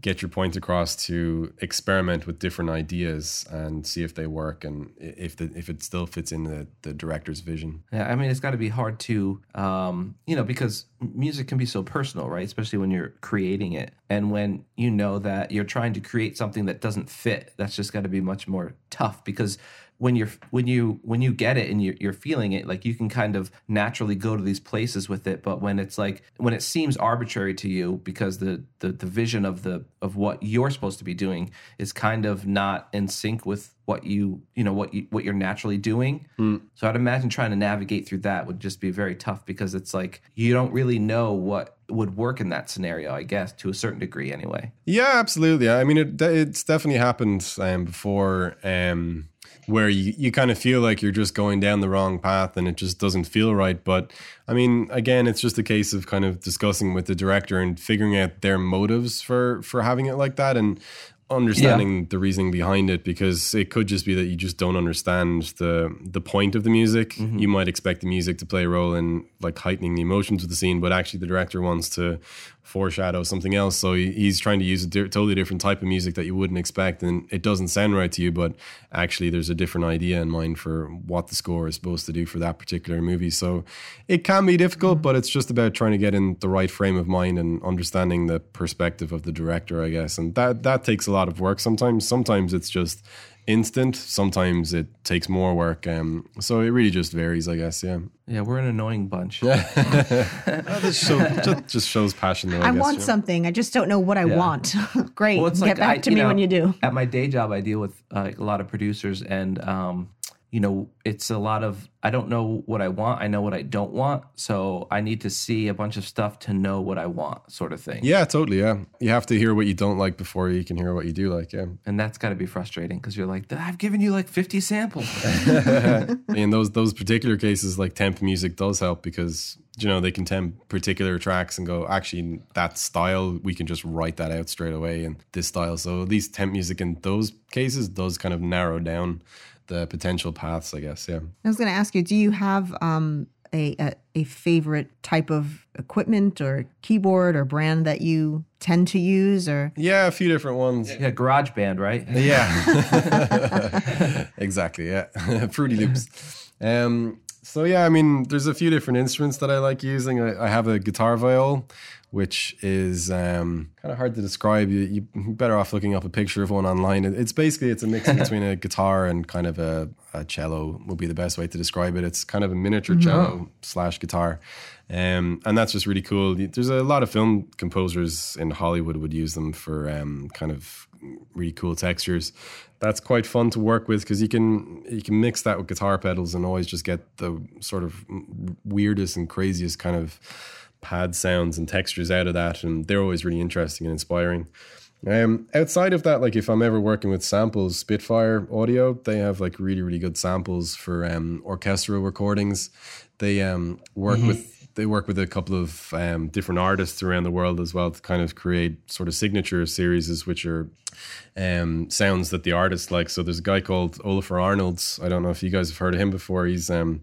get your point across to experiment with different ideas and see if they work and if the if it still fits in the, the director's vision. Yeah, I mean, it's got to be hard to, um, you know, because music can be so personal, right? Especially when you're creating it. And when you know that you're trying to create something that doesn't fit, that's just got to be much more tough because when you're when you when you get it and you're, you're feeling it like you can kind of naturally go to these places with it. But when it's like when it seems arbitrary to you because the the, the vision of the of what you're supposed to be doing is kind of not in sync with what you you know what you what you're naturally doing. So i'd imagine trying to navigate through that would just be very tough because it's like you don't really know what would work in that scenario i guess to a certain degree anyway. Yeah, absolutely. I mean, it, it's definitely happened um, before um, where you, you kind of feel like you're just going down the wrong path and it just doesn't feel right. But I mean, again, it's just a case of kind of discussing with the director and figuring out their motives for for having it like that and understanding the reasoning behind it because it could just be that you just don't understand the the point of the music mm-hmm. you might expect the music to play a role in like heightening the emotions of the scene but actually the director wants to foreshadow something else. So he's trying to use a di- totally different type of music that you wouldn't expect. And it doesn't sound right to you but actually there's a different idea in mind for what the score is supposed to do for that particular movie. So it can be difficult but it's just about trying to get in the right frame of mind and understanding the perspective of the director i guess. And that that takes a lot of work sometimes. Sometimes it's just instant. Sometimes it takes more work. Um, so it really just varies, I guess. Yeah. Yeah, we're an annoying bunch. That just, show, just, just shows passion, though. I, I guess, want you know? something. I just don't know what I want. Great. Well, Get like back I- to me know, when you do. At my day job, I deal with uh, a lot of producers, and um, you know, it's a lot of I don't know what I want. I know what I don't want, so I need to see a bunch of stuff to know what I want, sort of thing. Yeah, totally. Yeah. You have to hear what you don't like before you can hear what you do like. Yeah. And that's got to be frustrating because you're like, I've given you like 50 samples. in those those particular cases, like temp music does help because you know they can temp particular tracks and go, actually, that style we can just write that out straight away in this style. So at least temp music in those cases does kind of narrow down the potential paths, I guess. Yeah. I was going to ask you, do you have um, a, a a favorite type of equipment or keyboard or brand that you tend to use or Yeah, a few different ones. yeah, Garage Band, right? Yeah. exactly. Yeah. Fruity Loops. Um, so yeah, I mean, there's a few different instruments that I like using. I, I have a guitar viol, which is um, kind of hard to describe. You, you better off looking up a picture of one online. It's basically it's a mix between a guitar and kind of a, a cello would be the best way to describe it. It's kind of a miniature cello slash guitar. Um, and that's just really cool. There's a lot of film composers in Hollywood would use them for um, kind of really cool textures. That's quite fun to work with because you can you can mix that with guitar pedals and always just get the sort of weirdest and craziest kind of pad sounds and textures out of that, and they're always really interesting and inspiring. Um, outside of that, like if I'm ever working with samples, Spitfire Audio, they have like really really good samples for um, orchestral recordings. They um, work with they work with a couple of um, different artists around the world as well to kind of create sort of signature series, which are um, sounds that the artist likes. So there's a guy called Olafur Arnalds. I don't know if you guys have heard of him before. He's um,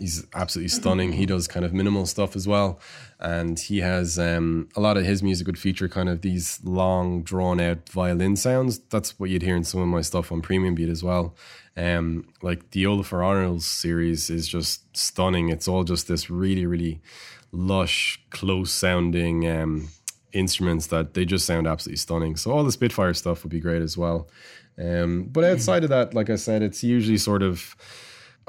he's absolutely stunning. He does kind of minimal stuff as well, and he has um, a lot of his music would feature kind of these long, drawn out violin sounds. That's what you'd hear in some of my stuff on Premium Beat as well. Um, like the Olafur Arnalds series is just stunning. It's all just this really, really lush, close sounding um, instruments that they just sound absolutely stunning. So all the Spitfire stuff would be great as well. Um, but outside of that, like I said, it's usually sort of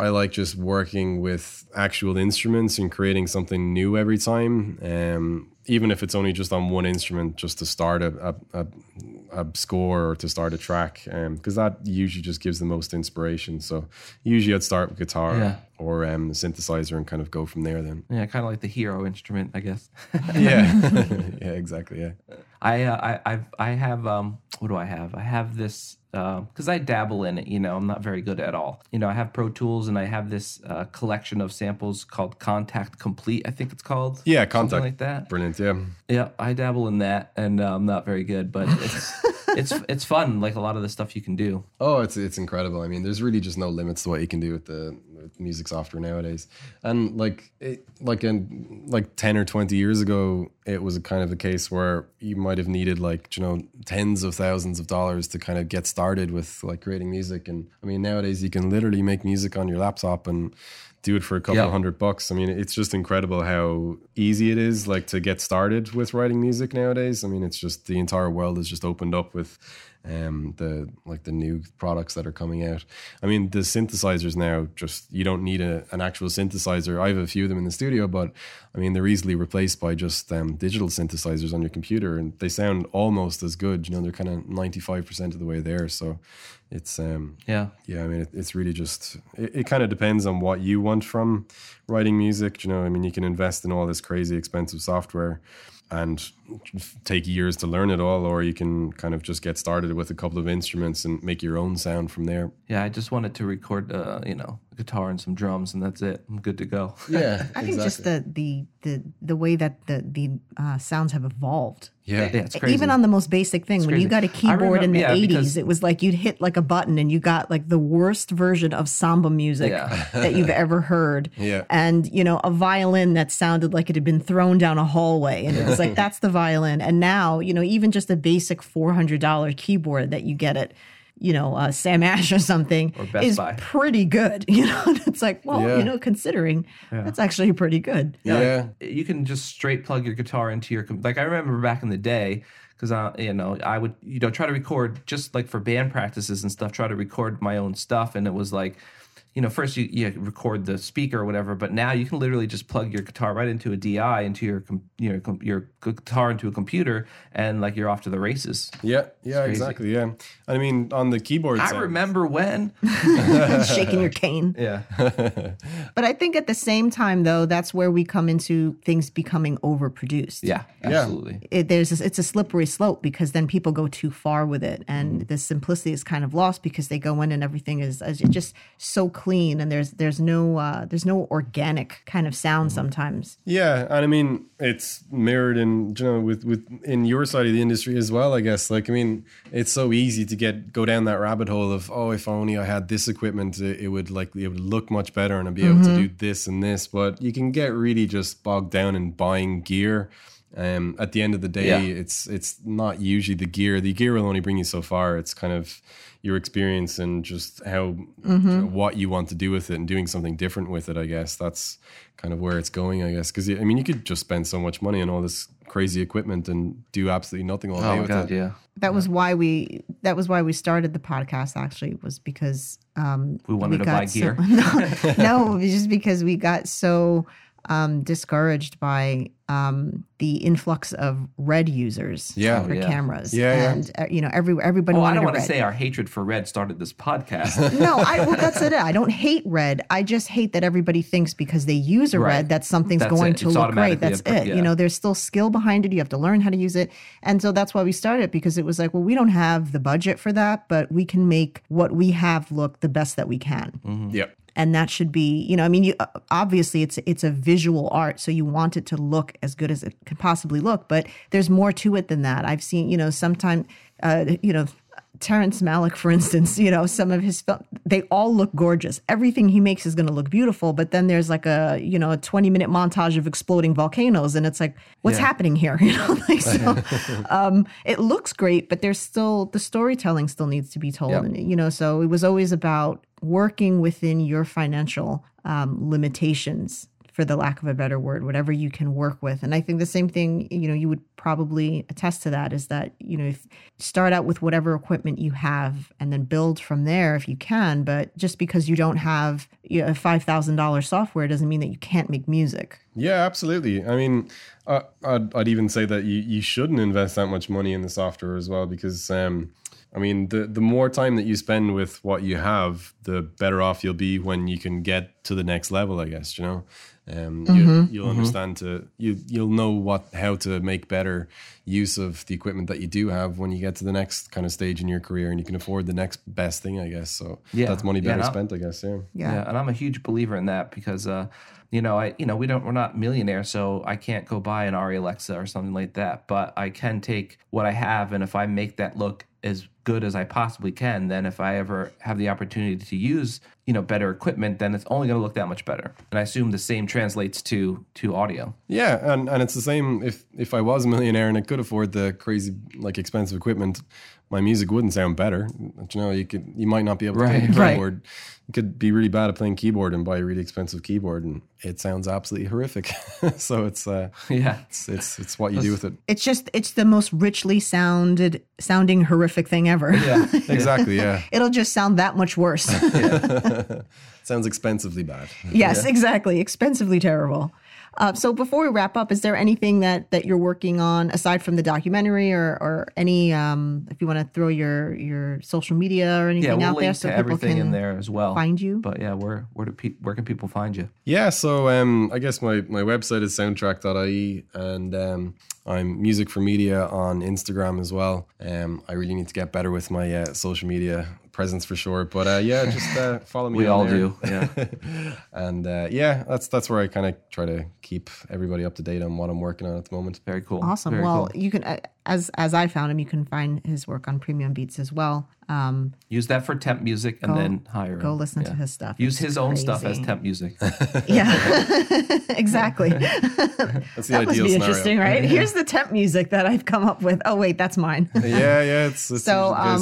I like just working with actual instruments and creating something new every time. Um, even if it's only just on one instrument, just to start a, a, a, a score or to start a track, because that usually just gives the most inspiration. So usually I'd start with guitar Yeah. or um, a synthesizer and kind of go from there. Then Yeah, kind of like the hero instrument, I guess. yeah, yeah, exactly, yeah. I uh, I I've, I have um what do I have? I have this because I dabble in it. You know, I'm not very good at all. You know, I have Pro Tools and I have this uh, collection of samples called Contact Complete. I think it's called. Yeah, Something contact. like that. Brilliant, yeah. Yeah, I dabble in that, and uh, I'm not very good, but it's it's it's fun. Like a lot of the stuff you can do. Oh, it's it's incredible. I mean, there's really just no limits to what you can do with the music software nowadays. And like it, like in like ten or twenty years ago, it was a kind of a case where you might have needed like you know tens of thousands of dollars to kind of get started with like creating music. And I mean, nowadays you can literally make music on your laptop and do it for a couple Yeah. hundred bucks. I mean, it's just incredible how easy it is like to get started with writing music nowadays. I mean, it's just the entire world has just opened up with um the like the new products that are coming out. I mean, the synthesizers now just you don't need a, an actual synthesizer. I have a few of them in the studio, but I mean, they're easily replaced by just um, digital synthesizers on your computer and they sound almost as good. You know, they're kind of 95% of the way there. So it's um Yeah. yeah, I mean, it, it's really just, it, it kind of depends on what you want from writing music. You know, I mean, you can invest in all this crazy expensive software and take years to learn it all, or you can kind of just get started with a couple of instruments and make your own sound from there. Yeah, I just wanted to record, uh, you know, guitar and some drums, and that's it. I'm good to go. Yeah, I think just the the the the way that the the uh, sounds have evolved. yeah, Yeah, it's crazy. Even on the most basic thing, when you got a keyboard in the yeah, 80s, because- it was like you'd hit like a button and you got like the worst version of samba music Yeah. that you've ever heard. Yeah. And, you know, a violin that sounded like it had been thrown down a hallway. And it was like, that's the violin. And now, you know, even just a basic $400 keyboard that you get it you know, uh, Sam Ash or something Or Best is Buy. pretty good. You know, And it's like, well, Yeah. you know, considering that's actually pretty good. Yeah. you can just straight plug your guitar into your com- like I remember back in the day because I you know I would you know try to record just like for band practices and stuff try to record my own stuff and it was like you know first you, you record the speaker or whatever but now you can literally just plug your guitar right into a DI into your com- your com- your guitar into a computer and like you're off to the races. Yeah, yeah, exactly. Yeah, I mean, on the keyboard, I sounds- remember when. Shaking your cane. Yeah. But I think at the same time, though, that's where we come into things becoming overproduced. Yeah, absolutely. it, there's this, it's a slippery slope because then people go too far with it and mm-hmm. the simplicity is kind of lost because they go in and everything is, is just so clean and there's there's no uh, there's no organic kind of sound sometimes Yeah, and I mean it's mirrored in you know with with in your side of the industry as well. I guess like I mean it's so easy to get go down that rabbit hole of oh if only I had this equipment it, it would like it would look much better and I'd be able to do this and this. But you can get really just bogged down in buying gear. Um, at the end of the day, Yeah. it's it's not usually the gear. The gear will only bring you so far. It's kind of your experience and just how you know, what you want to do with it and doing something different with it. I guess that's kind of where it's going. I guess because I mean you could just spend so much money on all this crazy equipment and do absolutely nothing all day Oh with god, it. yeah. that was why we that was why we started the podcast actually was because um We wanted to got buy so- gear. no, no just because we got so um discouraged by um the influx of red users Yeah. for Oh, yeah. cameras Yeah, yeah. and uh, you know every everybody Oh, I wanted don't want to say our hatred for red started this podcast. no, I well, that's it. I don't hate red. I just hate that everybody thinks because they use a Right. red that something's That's going it. to It's look great. That's a- it. yeah. You know, there's still skill behind it. You have to learn how to use it. And so that's why we started because it was like, well, we don't have the budget for that, but we can make what we have look the best that we can Yeah. And that should be you know i mean you obviously it's it's a visual art so you want it to look as good as it could possibly look but there's more to it than that. I've seen you know sometimes uh you know Terrence Malick, for instance, you know, some of his film, they all look gorgeous. Everything he makes is going to look beautiful. But then there's like a, you know, a 20 minute montage of exploding volcanoes. And it's like, what's Yeah. happening here? You know, like, so um, it looks great, but there's still, the storytelling still needs to be told. Yep. And, you know, so it was always about working within your financial um, limitations for the lack of a better word whatever you can work with and i think the same thing you know you would probably attest to that is that you know if start out with whatever equipment you have and then build from there if you can but just because you don't have you know, a $5000 software doesn't mean that you can't make music Yeah, absolutely. I mean, uh, I'd, I'd even say that you, you shouldn't invest that much money in the software as well because, um, I mean, the, the more time that you spend with what you have, the better off you'll be when you can get to the next level, I guess, you know? Um, you, you'll understand to, you, you'll know what, how to make better use of the equipment that you do have when you get to the next kind of stage in your career and you can afford the next best thing, I guess. So Yeah. that's money better no. spent, I guess. Yeah. yeah, and I'm a huge believer in that because, uh, you know, I, you know, we don't, we're not millionaires, so I can't go buy an Arri Alexa or something like that. But I can take what I have, and if I make that look as good as I possibly can, then if I ever have the opportunity to use, you know, better equipment, then it's only going to look that much better. And I assume the same translates to to audio. Yeah, and, and it's the same if if I was a millionaire and I could afford the crazy like expensive equipment, my music wouldn't sound better. But, you know, you could you might not be able to play Right, the right. keyboard. You could be really bad at playing keyboard and buy a really expensive keyboard and it sounds absolutely horrific. so it's uh Yeah. it's it's it's what you do with it. it's just it's the most richly sounded sounding horrific thing ever Yeah. Exactly, yeah. it'll just sound that much worse sounds expensively bad. Yes, exactly. Expensively terrible. Uh, so before we wrap up, is there anything that that you're working on aside from the documentary, or or any um, if you want to throw your your social media or anything Yeah, we'll out there link so to people everything can in there as well. find you? But yeah, where where do pe- where can people find you? Yeah, so um, I guess my, my website is soundtrack.ie and um, I'm Music for Media on Instagram as well. Um, I really need to get better with my uh, social media presence for sure. But uh, yeah, just uh, follow me. We all there. do. Yeah. and uh, yeah, that's that's where I kind of try to keep everybody up to date on what I'm working on at the moment. Very cool. Awesome. Very well, cool. you can uh, as as I found him, you can find his work on Premium Beats as well. Um, use that for temp music and Go- then hire go him. listen to his stuff. Use It's his own stuff as temp music. yeah, exactly. That's the that must be scenario. interesting, right? Here's Here's the temp music that I've come up with. Oh wait, that's mine. yeah, yeah. It's, it's so um,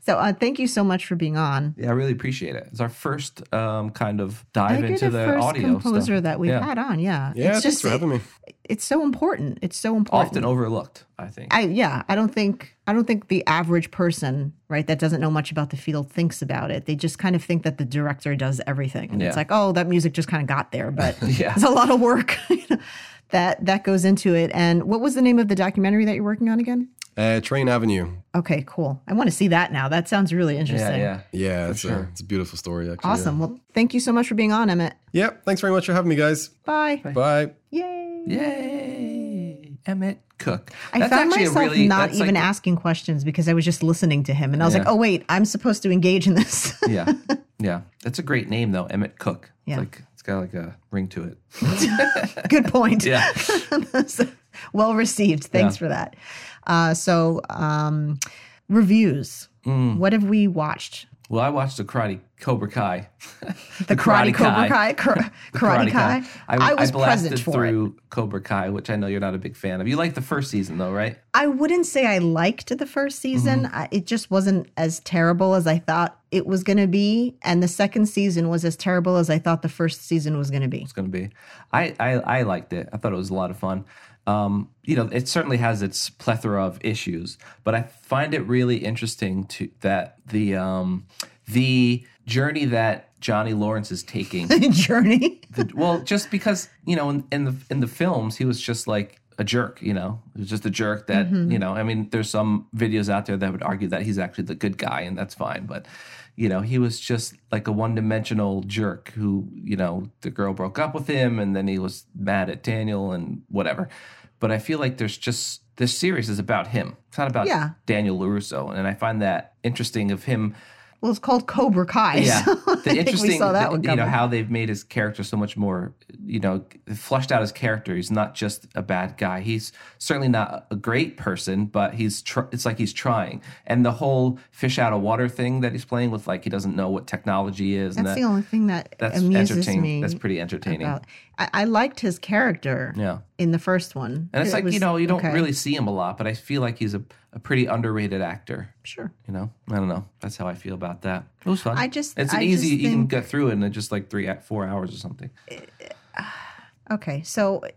so uh, thank you so much for being on. Yeah, I really appreciate it. It's our first um, kind of dive I think into the, the first audio composer stuff. that we've yeah. had on. Yeah, yeah, it's thanks for having me. It's so important. It's so important. Often overlooked, I think. I yeah, I don't think I don't think the average person, right, that doesn't know much about the field thinks about it. They just kind of think that the director does everything. And Yeah. it's like, oh, that music just kind of got there, but Yeah. it's a lot of work that that goes into it. And what was the name of the documentary that you're working on again? Uh, Train Avenue. Okay, cool. I want to see that now. That sounds really interesting. yeah. Yeah, yeah it's, sure. a, it's a beautiful story, actually. yeah. Awesome. Well, thank you so much for being on, Emmett. Yeah, thanks very much for having me, guys. Bye. Bye. Yay. Yay! Emmett Cook. I That's found actually a myself really- not even like- asking questions because I was just listening to him, and I was Yeah. like, "Oh wait, I'm supposed to engage in this." yeah, yeah. That's a great name though, Emmett Cook. Yeah. It's like it's got like a ring to it. Good point. Yeah. So, well received. Thanks Yeah. for that. Uh, so, um, reviews. Mm. What have we watched? Well, I watched the Karate Cobra Kai. The Karate, Cobra Kai. Kar- karate, Kai. I, was I blasted present for through it. Cobra Kai, which I know you're not a big fan of. You liked the first season though, right? I wouldn't say I liked the first season. Mm-hmm. I, it just wasn't as terrible as I thought it was going to be, and the second season was as terrible as I thought the first season was going to be. It's going to be. I, I I liked it. I thought it was a lot of fun. Um, you know, it certainly has its plethora of issues, but I find it really interesting to that the um, the journey that Johnny Lawrence is taking. Journey. the, well, just because you know, in, in the in the films, he was just like a jerk. You know, he was just a jerk. That Mm-hmm. you know, I mean, there's some videos out there that would argue that he's actually the good guy, and that's fine. But you know, he was just like a one dimensional jerk who, you know, the girl broke up with him, and then he was mad at Daniel and whatever. But I feel like there's just this series is about him. It's not about Yeah. Daniel LaRusso, and I find that interesting of him Well, it's called Cobra Kai. yeah, so the interesting, we saw that the- one you know, how they've made his character so much more, you know, fleshed out his character. He's not just a bad guy. He's certainly not a great person, but he's. Tr- it's like he's trying. And the whole fish out of water thing that he's playing with, like he doesn't know what technology is. and That's that, the only thing that that's amuses entertaining. me. That's pretty entertaining. about- I, I liked his character Yeah. in the first one. And it's It like was- you know, you don't okay, really see him a lot, but I feel like he's a, a pretty underrated actor. Sure. You know, I don't know. That's how I feel about that. It was fun. I just- it's an I easy. just You can get through it in just like three, four hours or something. Eh, eh, okay, so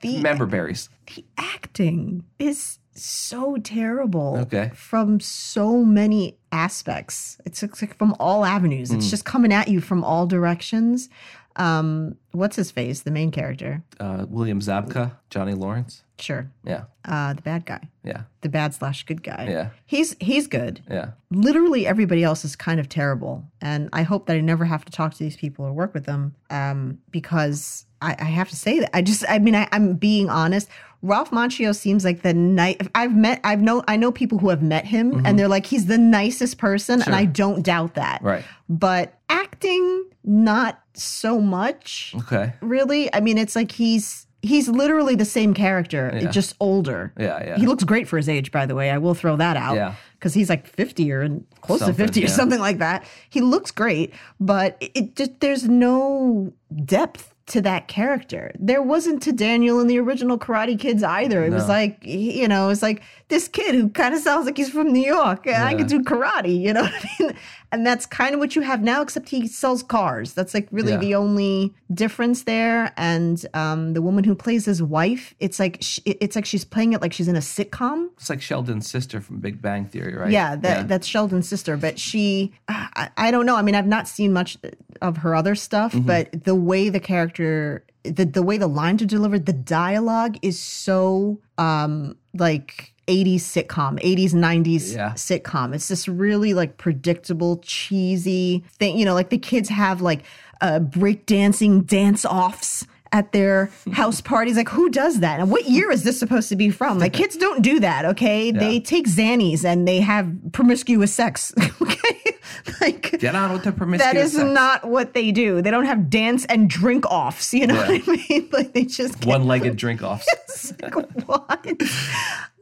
the Member berries. the acting is so terrible. Okay. From so many aspects. It's, it's like from all avenues. It's just coming at you from all directions. Um, what's his face? The main character. uh, William Zabka, Johnny Lawrence. Sure. Yeah, Uh, the bad guy. yeah, The bad slash good guy. Yeah. He's he's good. yeah. literally everybody else is kind of terrible and i hope that i never have to talk to these people or work with them um, because I, I have to say that i just i mean I, i'm being honest ralph macchio seems like the night i've met i've know i know people who have met him and mm-hmm. they're like he's the nicest person and i don't doubt that Right. but acting not so much Okay. really i mean it's like he's he's literally the same character Yeah. just older Yeah, yeah. he looks great for his age by the way i will throw that out Yeah. because he's like 50 or close Something, to 50 or something like that. He looks great, but it, it just there's no depth to that character. There wasn't to Daniel in the original Karate Kids either. It was like you know, it's like this kid who kind of sounds like he's from New York and I Yeah. could do karate, you know what I mean? And that's kind of what you have now, except he sells cars. That's like really Yeah. the only difference there. And um, the woman who plays his wife, it's like sh it's like she's playing it like she's in a sitcom. It's like Sheldon's sister from Big Bang Theory, right? Yeah, that that's Sheldon's sister, but she, I, I don't know. I mean, I've not seen much of her other stuff, Mm-hmm. but the way the character, the the way the lines are delivered, the dialogue is so um like. 80s sitcom, 80s, 90s Yeah. sitcom. It's this really like predictable, cheesy thing. You know, like the kids have like uh, breakdancing dance offs at their house parties. Like, who does that? And what year is this supposed to be from? Like, kids don't do that, okay? They take Xannies and they have promiscuous sex, okay? like, Get on with the promiscuous that is sex. not what they do. They don't have dance and drink offs, you know Yeah. what I mean? Like, they just one-legged drink offs. like, what?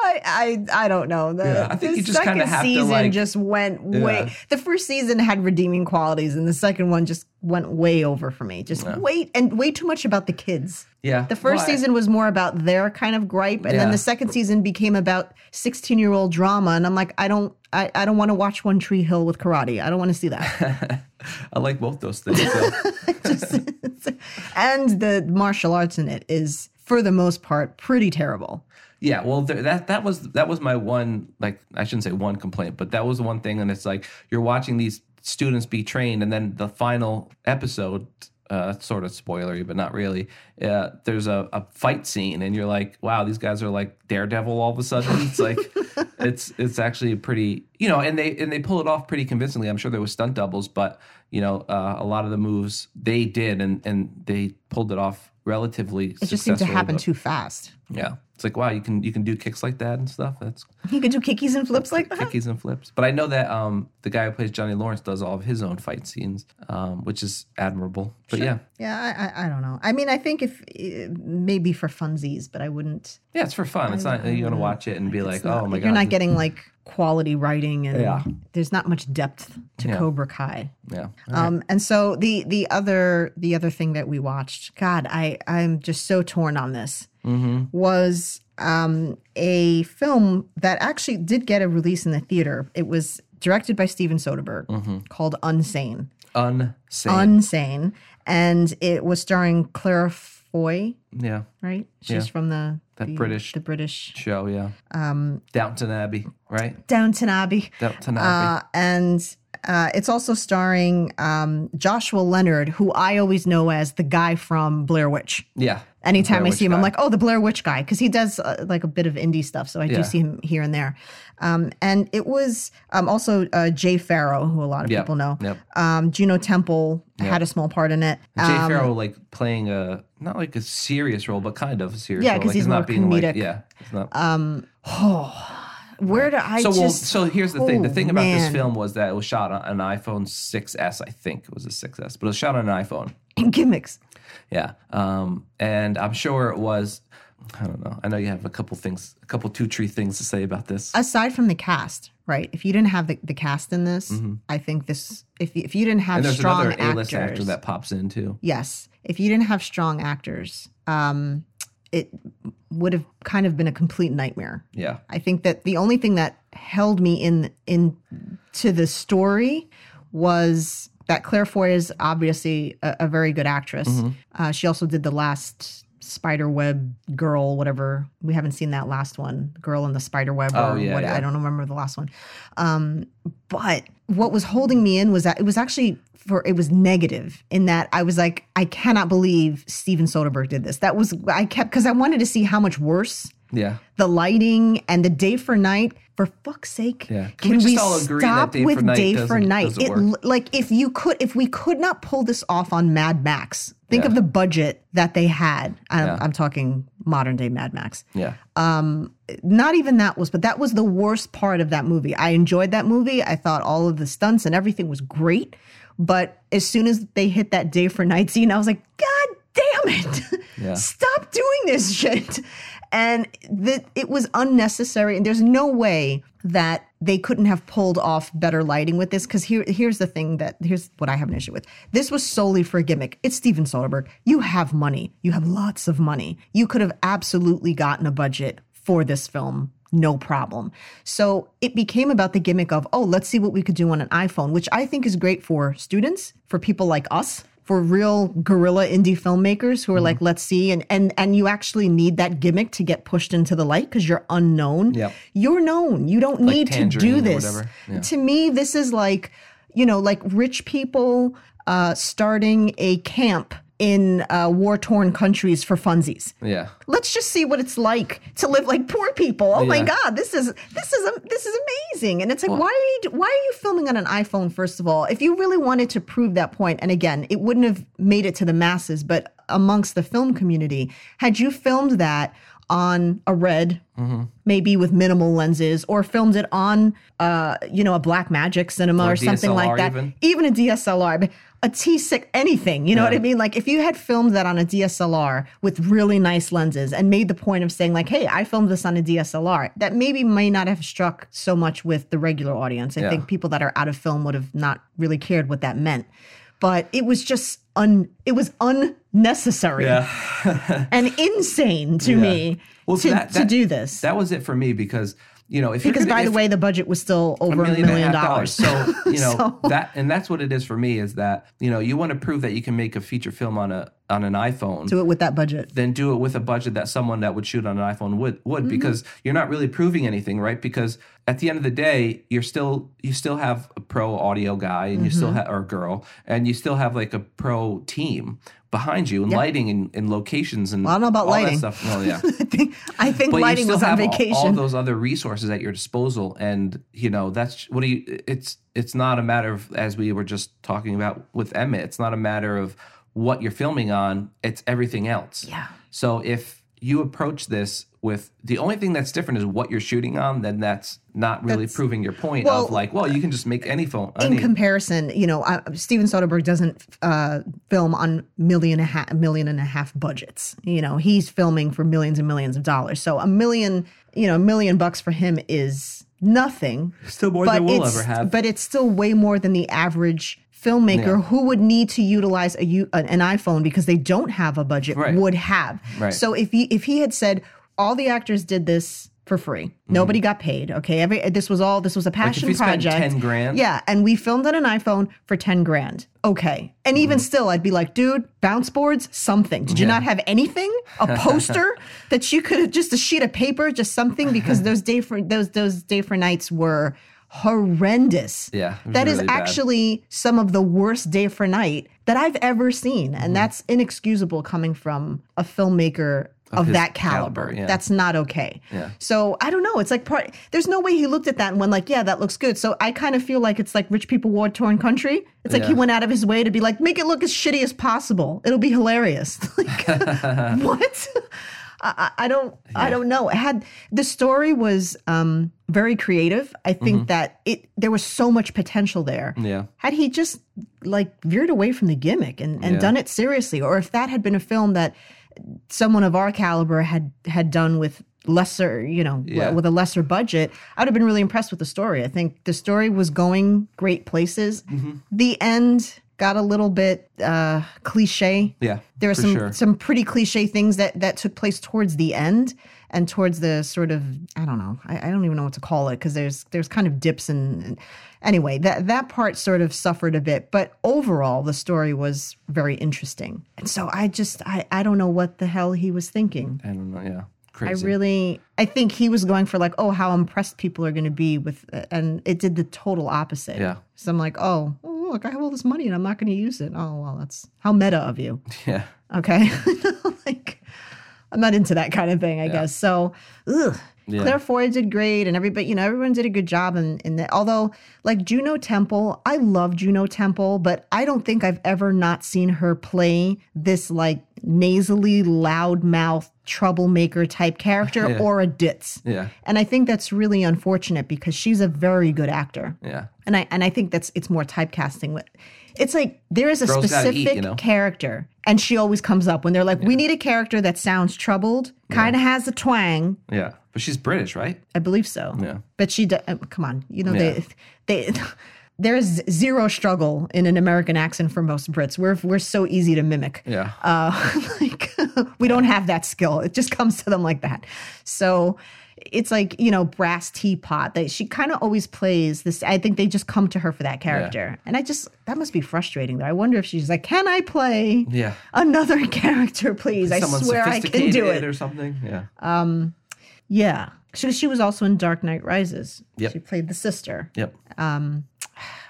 I, I I don't know. The, Yeah, I think you just kinda second have to, season like- just went way. Yeah. The first season had redeeming qualities, and the second one just went way over for me. Just wait and way too much about the kids. Yeah. The first Well, season was more about their kind of gripe, and then the second season became about sixteen-year-old drama. And I'm like, I don't, I, I don't want to watch One Tree Hill with karate. I don't want to see that. I like both those things. So. and the martial arts in it is, for the most part, pretty terrible. Yeah, well, there, that that was that was my one like I shouldn't say one complaint, but that was the one thing, and it's like you're watching these students be trained, and then the final episode, uh, sort of spoilery, but not really. Uh, there's a, a fight scene, and you're like, wow, these guys are like Daredevil all of a sudden. It's like it's it's actually pretty, you know, and they and they pull it off pretty convincingly. I'm sure there was stunt doubles, but you know, uh, a lot of the moves they did, and and they pulled it off relatively. It just seemed to happen too fast. Yeah, it's like wow, you can you can do kicks like that and stuff. That's He could do kickies and flips like that. kickies and flips. But I know that um, the guy who plays Johnny Lawrence does all of his own fight scenes, um, which is admirable. But yeah, Yeah, I, I, I don't know. I mean, I think if uh, maybe for funsies, but I wouldn't. yeah, it's for fun. It's not you're gonna watch it and be like, not- oh my god, you're not getting like quality writing, and Yeah. there's not much depth to Yeah. Cobra Kai. yeah, Um, and so the the other the other thing that we watched, God, I I'm just so torn on this. Mm-hmm. Was um, a film that actually did get a release in the theater. It was directed by Steven Soderbergh, Mm-hmm. called Unsane. unsane. Unsane, and it was starring Claire Foy. yeah, Right, she's Yeah. from the That the, British- the British show. Yeah, um, Downton Abbey, right? Downton Abbey. Downton Abbey. Uh, and uh, it's also starring um, Joshua Leonard, who I always know as the guy from Blair Witch. yeah. Anytime I see him, I'm like, oh, the Blair Witch guy, because he does uh, like a bit of indie stuff. So I Yeah. do see him here and there. Um, and it was um, also uh, Jay Pharoah, who a lot of Yep. people know. Yep. Um, Juno Temple had a small part in it. Jay Um, Pharoah like playing a not like a serious role, but kind of a serious Yeah, because like, he's not more being like yeah. It's not. where do I so just? well, so here's the thing. The Oh, thing about this film was that it was shot on an iPhone 6s. I think it was a 6s, but it was shot on an iPhone. gimmicks. Yeah. Um, and I'm sure it was. I don't know. I know you have a couple things, a couple two tree things to say about this. aside from the cast, right? If you didn't have the, the cast in this, I think this if you- if you didn't have Mm-hmm. and there's strong another A-list actors, actor that pops in too. yes, if you didn't have strong actors, um, it would have kind of been a complete nightmare. Yeah. I think that the only thing that held me in in to the story was that Claire Foy is obviously a, a very good actress. Mm-hmm. Uh, she also did the last spider web girl, whatever. We haven't seen that last one, girl in the spider web. Oh, or yeah, what, yeah. I don't remember the last one. Um, but what was holding me in was that it was actually for it was negative in that I was like, I cannot believe Steven Soderbergh did this. That was I kept because I wanted to see how much worse Yeah. the lighting and the day for night. For fuck's sake, Yeah. Can we we, all agree that stop day with night day for night? It like if you could, if we could not pull this off on Mad Max, think Yeah. of the budget that they had. I'm, Yeah. I'm talking modern day Mad Max. Yeah. Um, Not even that was, but that was the worst part of that movie. I enjoyed that movie. I thought all of the stunts and everything was great. But as soon as they hit that day for night scene, I was like, God damn it. Yeah. Stop doing this shit. And that it was unnecessary. And there's no way that they couldn't have pulled off better lighting with this. Because here, here's the thing that here's what I have an issue with. This was solely for a gimmick. It's Steven Soderbergh. You have money. You have lots of money. You could have absolutely gotten a budget for this film no problem. So it became about the gimmick of, oh, let's see what we could do on an iPhone, which I think is great for students, for people like us, for real guerrilla indie filmmakers who are like, let's see. And and and you actually need that gimmick to get pushed into the light because you're unknown. Yep. You're known. You don't need to do this. Yeah. To me, this is like, you know, like rich people uh, starting a camp in uh, war torn countries for funsies Yeah. let's just see what it's like to live like poor people. Oh my God, this is this is this is amazing. And it's like, why are you why are you filming on an iPhone? First of all, if you really wanted to prove that point, and again, it wouldn't have made it to the masses, but amongst the film community, had you filmed that on a red, Mm-hmm. maybe with minimal lenses, or filmed it on, uh, you know, a Black Magic cinema Or or, something like that, even. even a DSLR, a T6, anything, you know what I mean? Like if you had filmed that on a DSLR with really nice lenses and made the point of saying like, hey, I filmed this on a DSLR, that maybe may not have struck so much with the regular audience. I Yeah. think people that are out of film would have not really cared what that meant. but it was just un it was unnecessary and insane to me Well, to, that- to do this. That was it for me because you know if because gonna- by the way, the budget was still over a million million half dollars. So you know So- that, and that's what it is for me is that you know you want to prove that you can make a feature film on a on an iPhone. do it with that budget. then do it with a budget that someone that would shoot on an iPhone would would Mm-hmm. because you're not really proving anything, right? Because at the end of the day, you're still you still have a pro audio guy and you Mm-hmm. still have or girl and you still have like a pro team behind you and lighting and, and locations and I don't know about lighting. stuff. Well, yeah. I think I think but lighting you still was on have all- vacation. all those other resources at your disposal and you know that's what do you it's it's not a matter of as we were just talking about with emmett it's not a matter of what you're filming on it's everything else Yeah. so if you approach this with the only thing that's different is what you're shooting on then that's not really That's- proving your point well, of like well you can just make any phone in any, comparison, you know, uh, Steven Soderbergh doesn't uh, film on million and a half, million and a half budgets. You know, he's filming for millions and millions of dollars. So a million, you know, a million bucks for him is nothing. still more than we'll ever have But it's still way more than the average filmmaker Yeah. who would need to utilize a, an iPhone because they don't have a budget Right. would have. Right. So if he if he had said all the actors did this for free, nobody got paid. Okay, every this was all this was a passion spent project. 10 grand? yeah, and we filmed on an iPhone for ten grand. Okay, and even Mm-hmm. still, I'd be like, dude, bounce boards, something. Did you not have anything? A poster that you could just a sheet of paper, just something because those day for those those day for nights were horrendous. Yeah, that is really bad. actually some of the worst day for night that I've ever seen, Mm-hmm. and that's inexcusable coming from a filmmaker of, his that caliber. caliber, yeah. That's not okay. Yeah. So I don't know. It's like part. There's no way he looked at that and went like, "Yeah, that looks good." So I kind of feel like it's like rich people war torn country. It's like he went out of his way to be like, make it look as shitty as possible. It'll be hilarious. like, what? I, I don't. I don't know. It had the story was um, very creative. I think Mm-hmm. that it there was so much potential there. Yeah. Had he just like veered away from the gimmick and, and Yeah. done it seriously, or if that had been a film that someone of our caliber had had done with lesser, you know, Yeah. with a lesser budget, I'd have been really impressed with the story. I think the story was going great places. Mm-hmm. The end got a little bit uh cliche. Yeah, There were some sure. some pretty cliche things that that took place towards the end and towards the sort of I don't know I, I don't even know what to call it because there's there's kind of dips and, and anyway that that part sort of suffered a bit but overall the story was very interesting and so I just I I don't know what the hell he was thinking I don't know. Yeah, Crazy. I really I think he was going for like oh how impressed people are going to be with uh, and it did the total opposite Yeah. so I'm like oh, oh look I have all this money and I'm not going to use it oh well that's how meta of you yeah. Okay. like, I'm not into that kind of thing, I guess. So, ugh. Yeah. Claire Foy did great, and everybody, you know, everyone did a good job. And in, that, although, like Juno Temple, I love Juno Temple, but I don't think I've ever not seen her play this like nasally, loudmouth troublemaker type character Yeah. or a ditz. Yeah. And I think that's really unfortunate because she's a very good actor Yeah. and I and I think that's it's more typecasting. with- It's like there is a Girls gotta eat, specific you know? character, and she always comes up when they're like, "We need a character that sounds troubled, kind of has a twang." Yeah. But she's British, right? I believe so. Yeah. but she. do- uh, come on, you know Yeah. they they. There's zero struggle in an American accent for most Brits. We're we're so easy to mimic. Yeah. Uh, like we don't have that skill. It just comes to them like that. So it's like you know brass teapot. That she kind of always plays this. I think they just come to her for that character, and I just that must be frustrating. Though I wonder if she's like, can I play Yeah. another character, please? I swear I can do it. or something. Yeah. Um, yeah, she, she was also in Dark Knight Rises. Yep. She played the sister. yep. Um,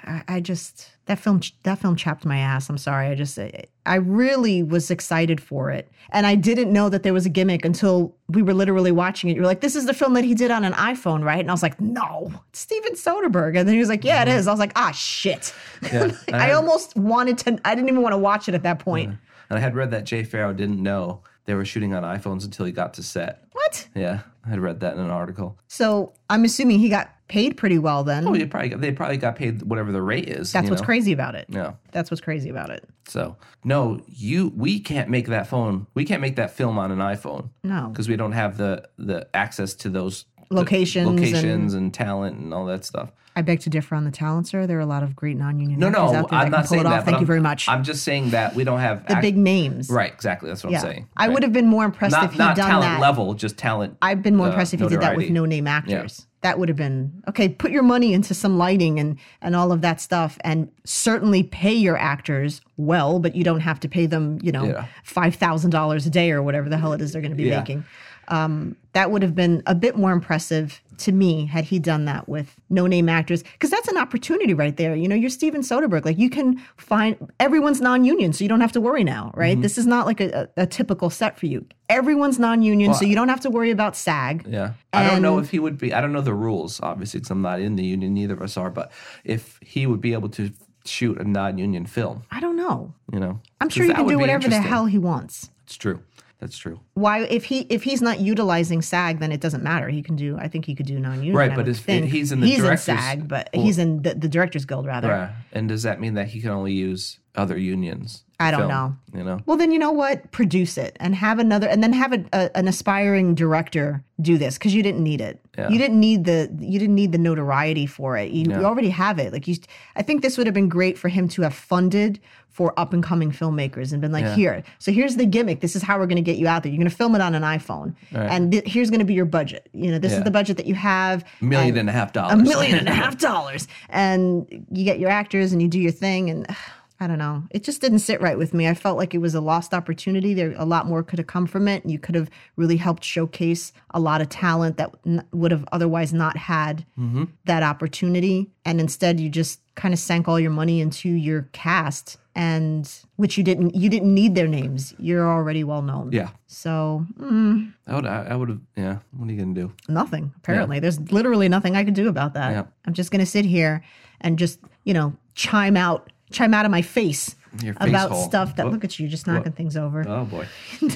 I, I just that film that film chapped my ass. I'm sorry. I just I really was excited for it, and I didn't know that there was a gimmick until we were literally watching it. You were like, "This is the film that he did on an iPhone, right?" And I was like, "No, it's Steven Soderbergh." And then he was like, "Yeah, it is." I was like, "Ah, shit." Yeah. I almost wanted to. I didn't even want to watch it at that point. And I had read that Jay Pharoah didn't know they were shooting on iPhones until he got to set. What? Yeah, I had read that in an article. So I'm assuming he got paid pretty well then. Oh, you probably got, they probably got paid whatever the rate is. That's what's know? crazy about it. Yeah. That's what's crazy about it. So no, you we can't make that phone. We can't make that film on an iPhone. No. because we don't have the the access to those the Locations and- locations and, talent and all that stuff. I beg to differ on the talent, sir. There are a lot of great non-union No, actors no, out there I'm not saying that. Thank I'm, you very much. I'm just saying that we don't have the act- big names. Right, exactly. That's what Yeah. I'm saying. I would have been more impressed not if he'd not done talent that. level, just talent. I've been more uh, impressed if he did that with no name actors. That would have been okay. Put your money into some lighting and and all of that stuff, and certainly pay your actors well, but you don't have to pay them, you know, Yeah. five thousand dollars a day or whatever the hell it is they're going to be Yeah. making. Um, that would have been a bit more impressive to me had he done that with no name actors because that's an opportunity right there. You know, you're Steven Soderbergh. Like you can find everyone's non-union, so you don't have to worry now, right? Mm-hmm. This is not like a, a, a typical set for you. Everyone's non-union, so you don't have to worry about SAG. Yeah. I don't know if he would be, I don't know the rules, obviously, because I'm not in the union, neither of us are, but if he would be able to shoot a non union film, I don't know. you know? i'm sure he can do whatever the hell he wants. It's true. That's true. Why, if he if he's not utilizing SAG, then it doesn't matter. He can do. I think he could do non-union. Right, but he's in the he's in SAG, but well- he's in the, the Directors Guild rather. Right. And does that mean that he can only use other unions? I don't film, know. You know? Well, then you know what? Produce it and have another, and then have a, a, an aspiring director do this because you didn't need it. Yeah. You didn't need the you didn't need the notoriety for it. You, you already have it. Like you, I think this would have been great for him to have funded for up and coming filmmakers and been like, here, so here's the gimmick. This is how we're going to get you out there. You're going to film it on an iPhone, right. and th- here's going to be your budget. You know, this Yeah. is the budget that you have. A million and- and a half dollars. a million and a half dollars and you get your actors and you do your thing and I don't know. It just didn't sit right with me. I felt like it was a lost opportunity. There a lot more could have come from it and you could have really helped showcase a lot of talent that n- would have otherwise not had that opportunity and instead you just kind of sank all your money into your cast and which you didn't you didn't need their names. You're already well known. Yeah. So, mm, I would, I, would have, yeah. What are you going to do? Nothing, apparently. There's literally nothing I could do about that. Yeah. I'm just going to sit here and just, you know, chime out, chime out of my face, Your face about hole. stuff that, Whoop. look at you, just knocking things over. Oh, boy.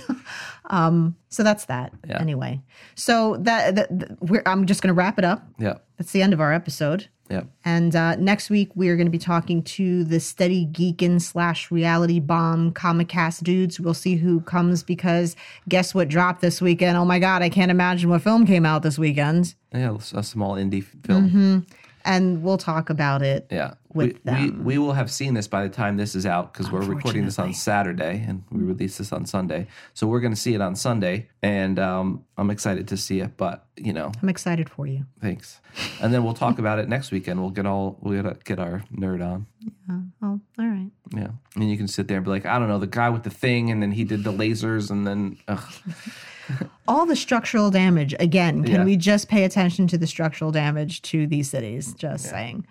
um, So that's that. Yeah. Anyway, so that, that, that- we're, I'm just going to wrap it up. Yeah. That's the end of our episode. Yeah. And uh, next week, we are going to be talking to the steady geekin slash reality bomb comic cast dudes. We'll see who comes because guess what dropped this weekend? Oh my God, I can't imagine what film came out this weekend. Yeah. A small indie film. And we'll talk about it. Yeah. With we, we, them. we will have seen this by the time this is out because we're recording this on Saturday and we release this on Sunday. So we're going to see it on Sunday. And um, I'm excited to see it. But, you know, I'm excited for you. thanks. And then we'll talk about it next weekend. We'll get all, we'll get, get our nerd on. Oh, all right. Yeah. And you can sit there and be like, I don't know, the guy with the thing. And then he did the lasers. And then, ugh. All the structural damage. Again, can Yeah. we just pay attention to the structural damage to these cities? Just saying.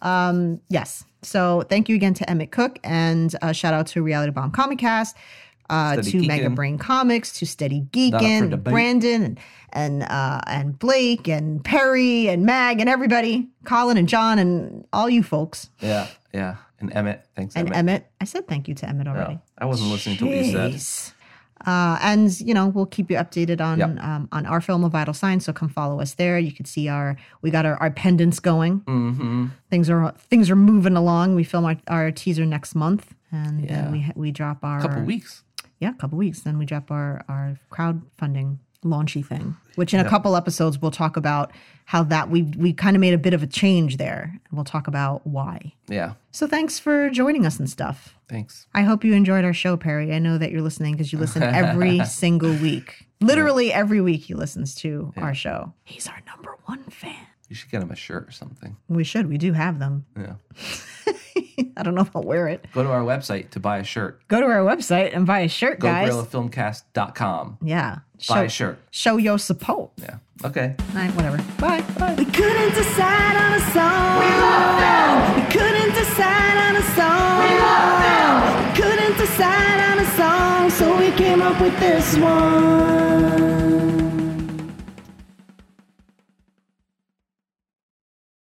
Um, yes. So thank you again to Emmett Cook and uh, shout out to Reality Bomb Comic Cast, uh, to Steady Mega Brain Comics, to Steady Geekin, and. Brandon, and and uh, and Blake, and Perry, and Mag, and everybody, Colin, and John, and all you folks, yeah. Yeah. And Emmett. Thanks, and Emmett. Emmett. I said thank you to Emmett already. No, I wasn't listening to what you said. Uh, and you know we'll keep you updated on Yep. um, on our film of vital signs so come follow us there you can see our we got our, our pendants going Mm-hmm. things are things are moving along we film our, our teaser next month and Yeah. then we we drop our couple weeks. yeah a couple weeks then we drop our our crowdfunding launchy thing which in a couple episodes we'll talk about how that we we kind of made a bit of a change there and we'll talk about why Yeah. so thanks for joining us and stuff Thanks. I hope you enjoyed our show, Perry. I know that you're listening because you listen every single week. Literally every week he listens to our show. He's our number one fan. You should get him a shirt or something. We should. We do have them. Yeah. I don't know if I'll wear it. Go to our website to buy a shirt. Go to our website and buy a shirt, Go guys. GorillaFilmcast.com. Yeah. Buy Show, a shirt. show your support. Yeah. Okay. All right, whatever. Bye. Bye. We couldn't decide on a song. We love them. We couldn't decide on a song. We love them. We couldn't decide on a song, so we came up with this one.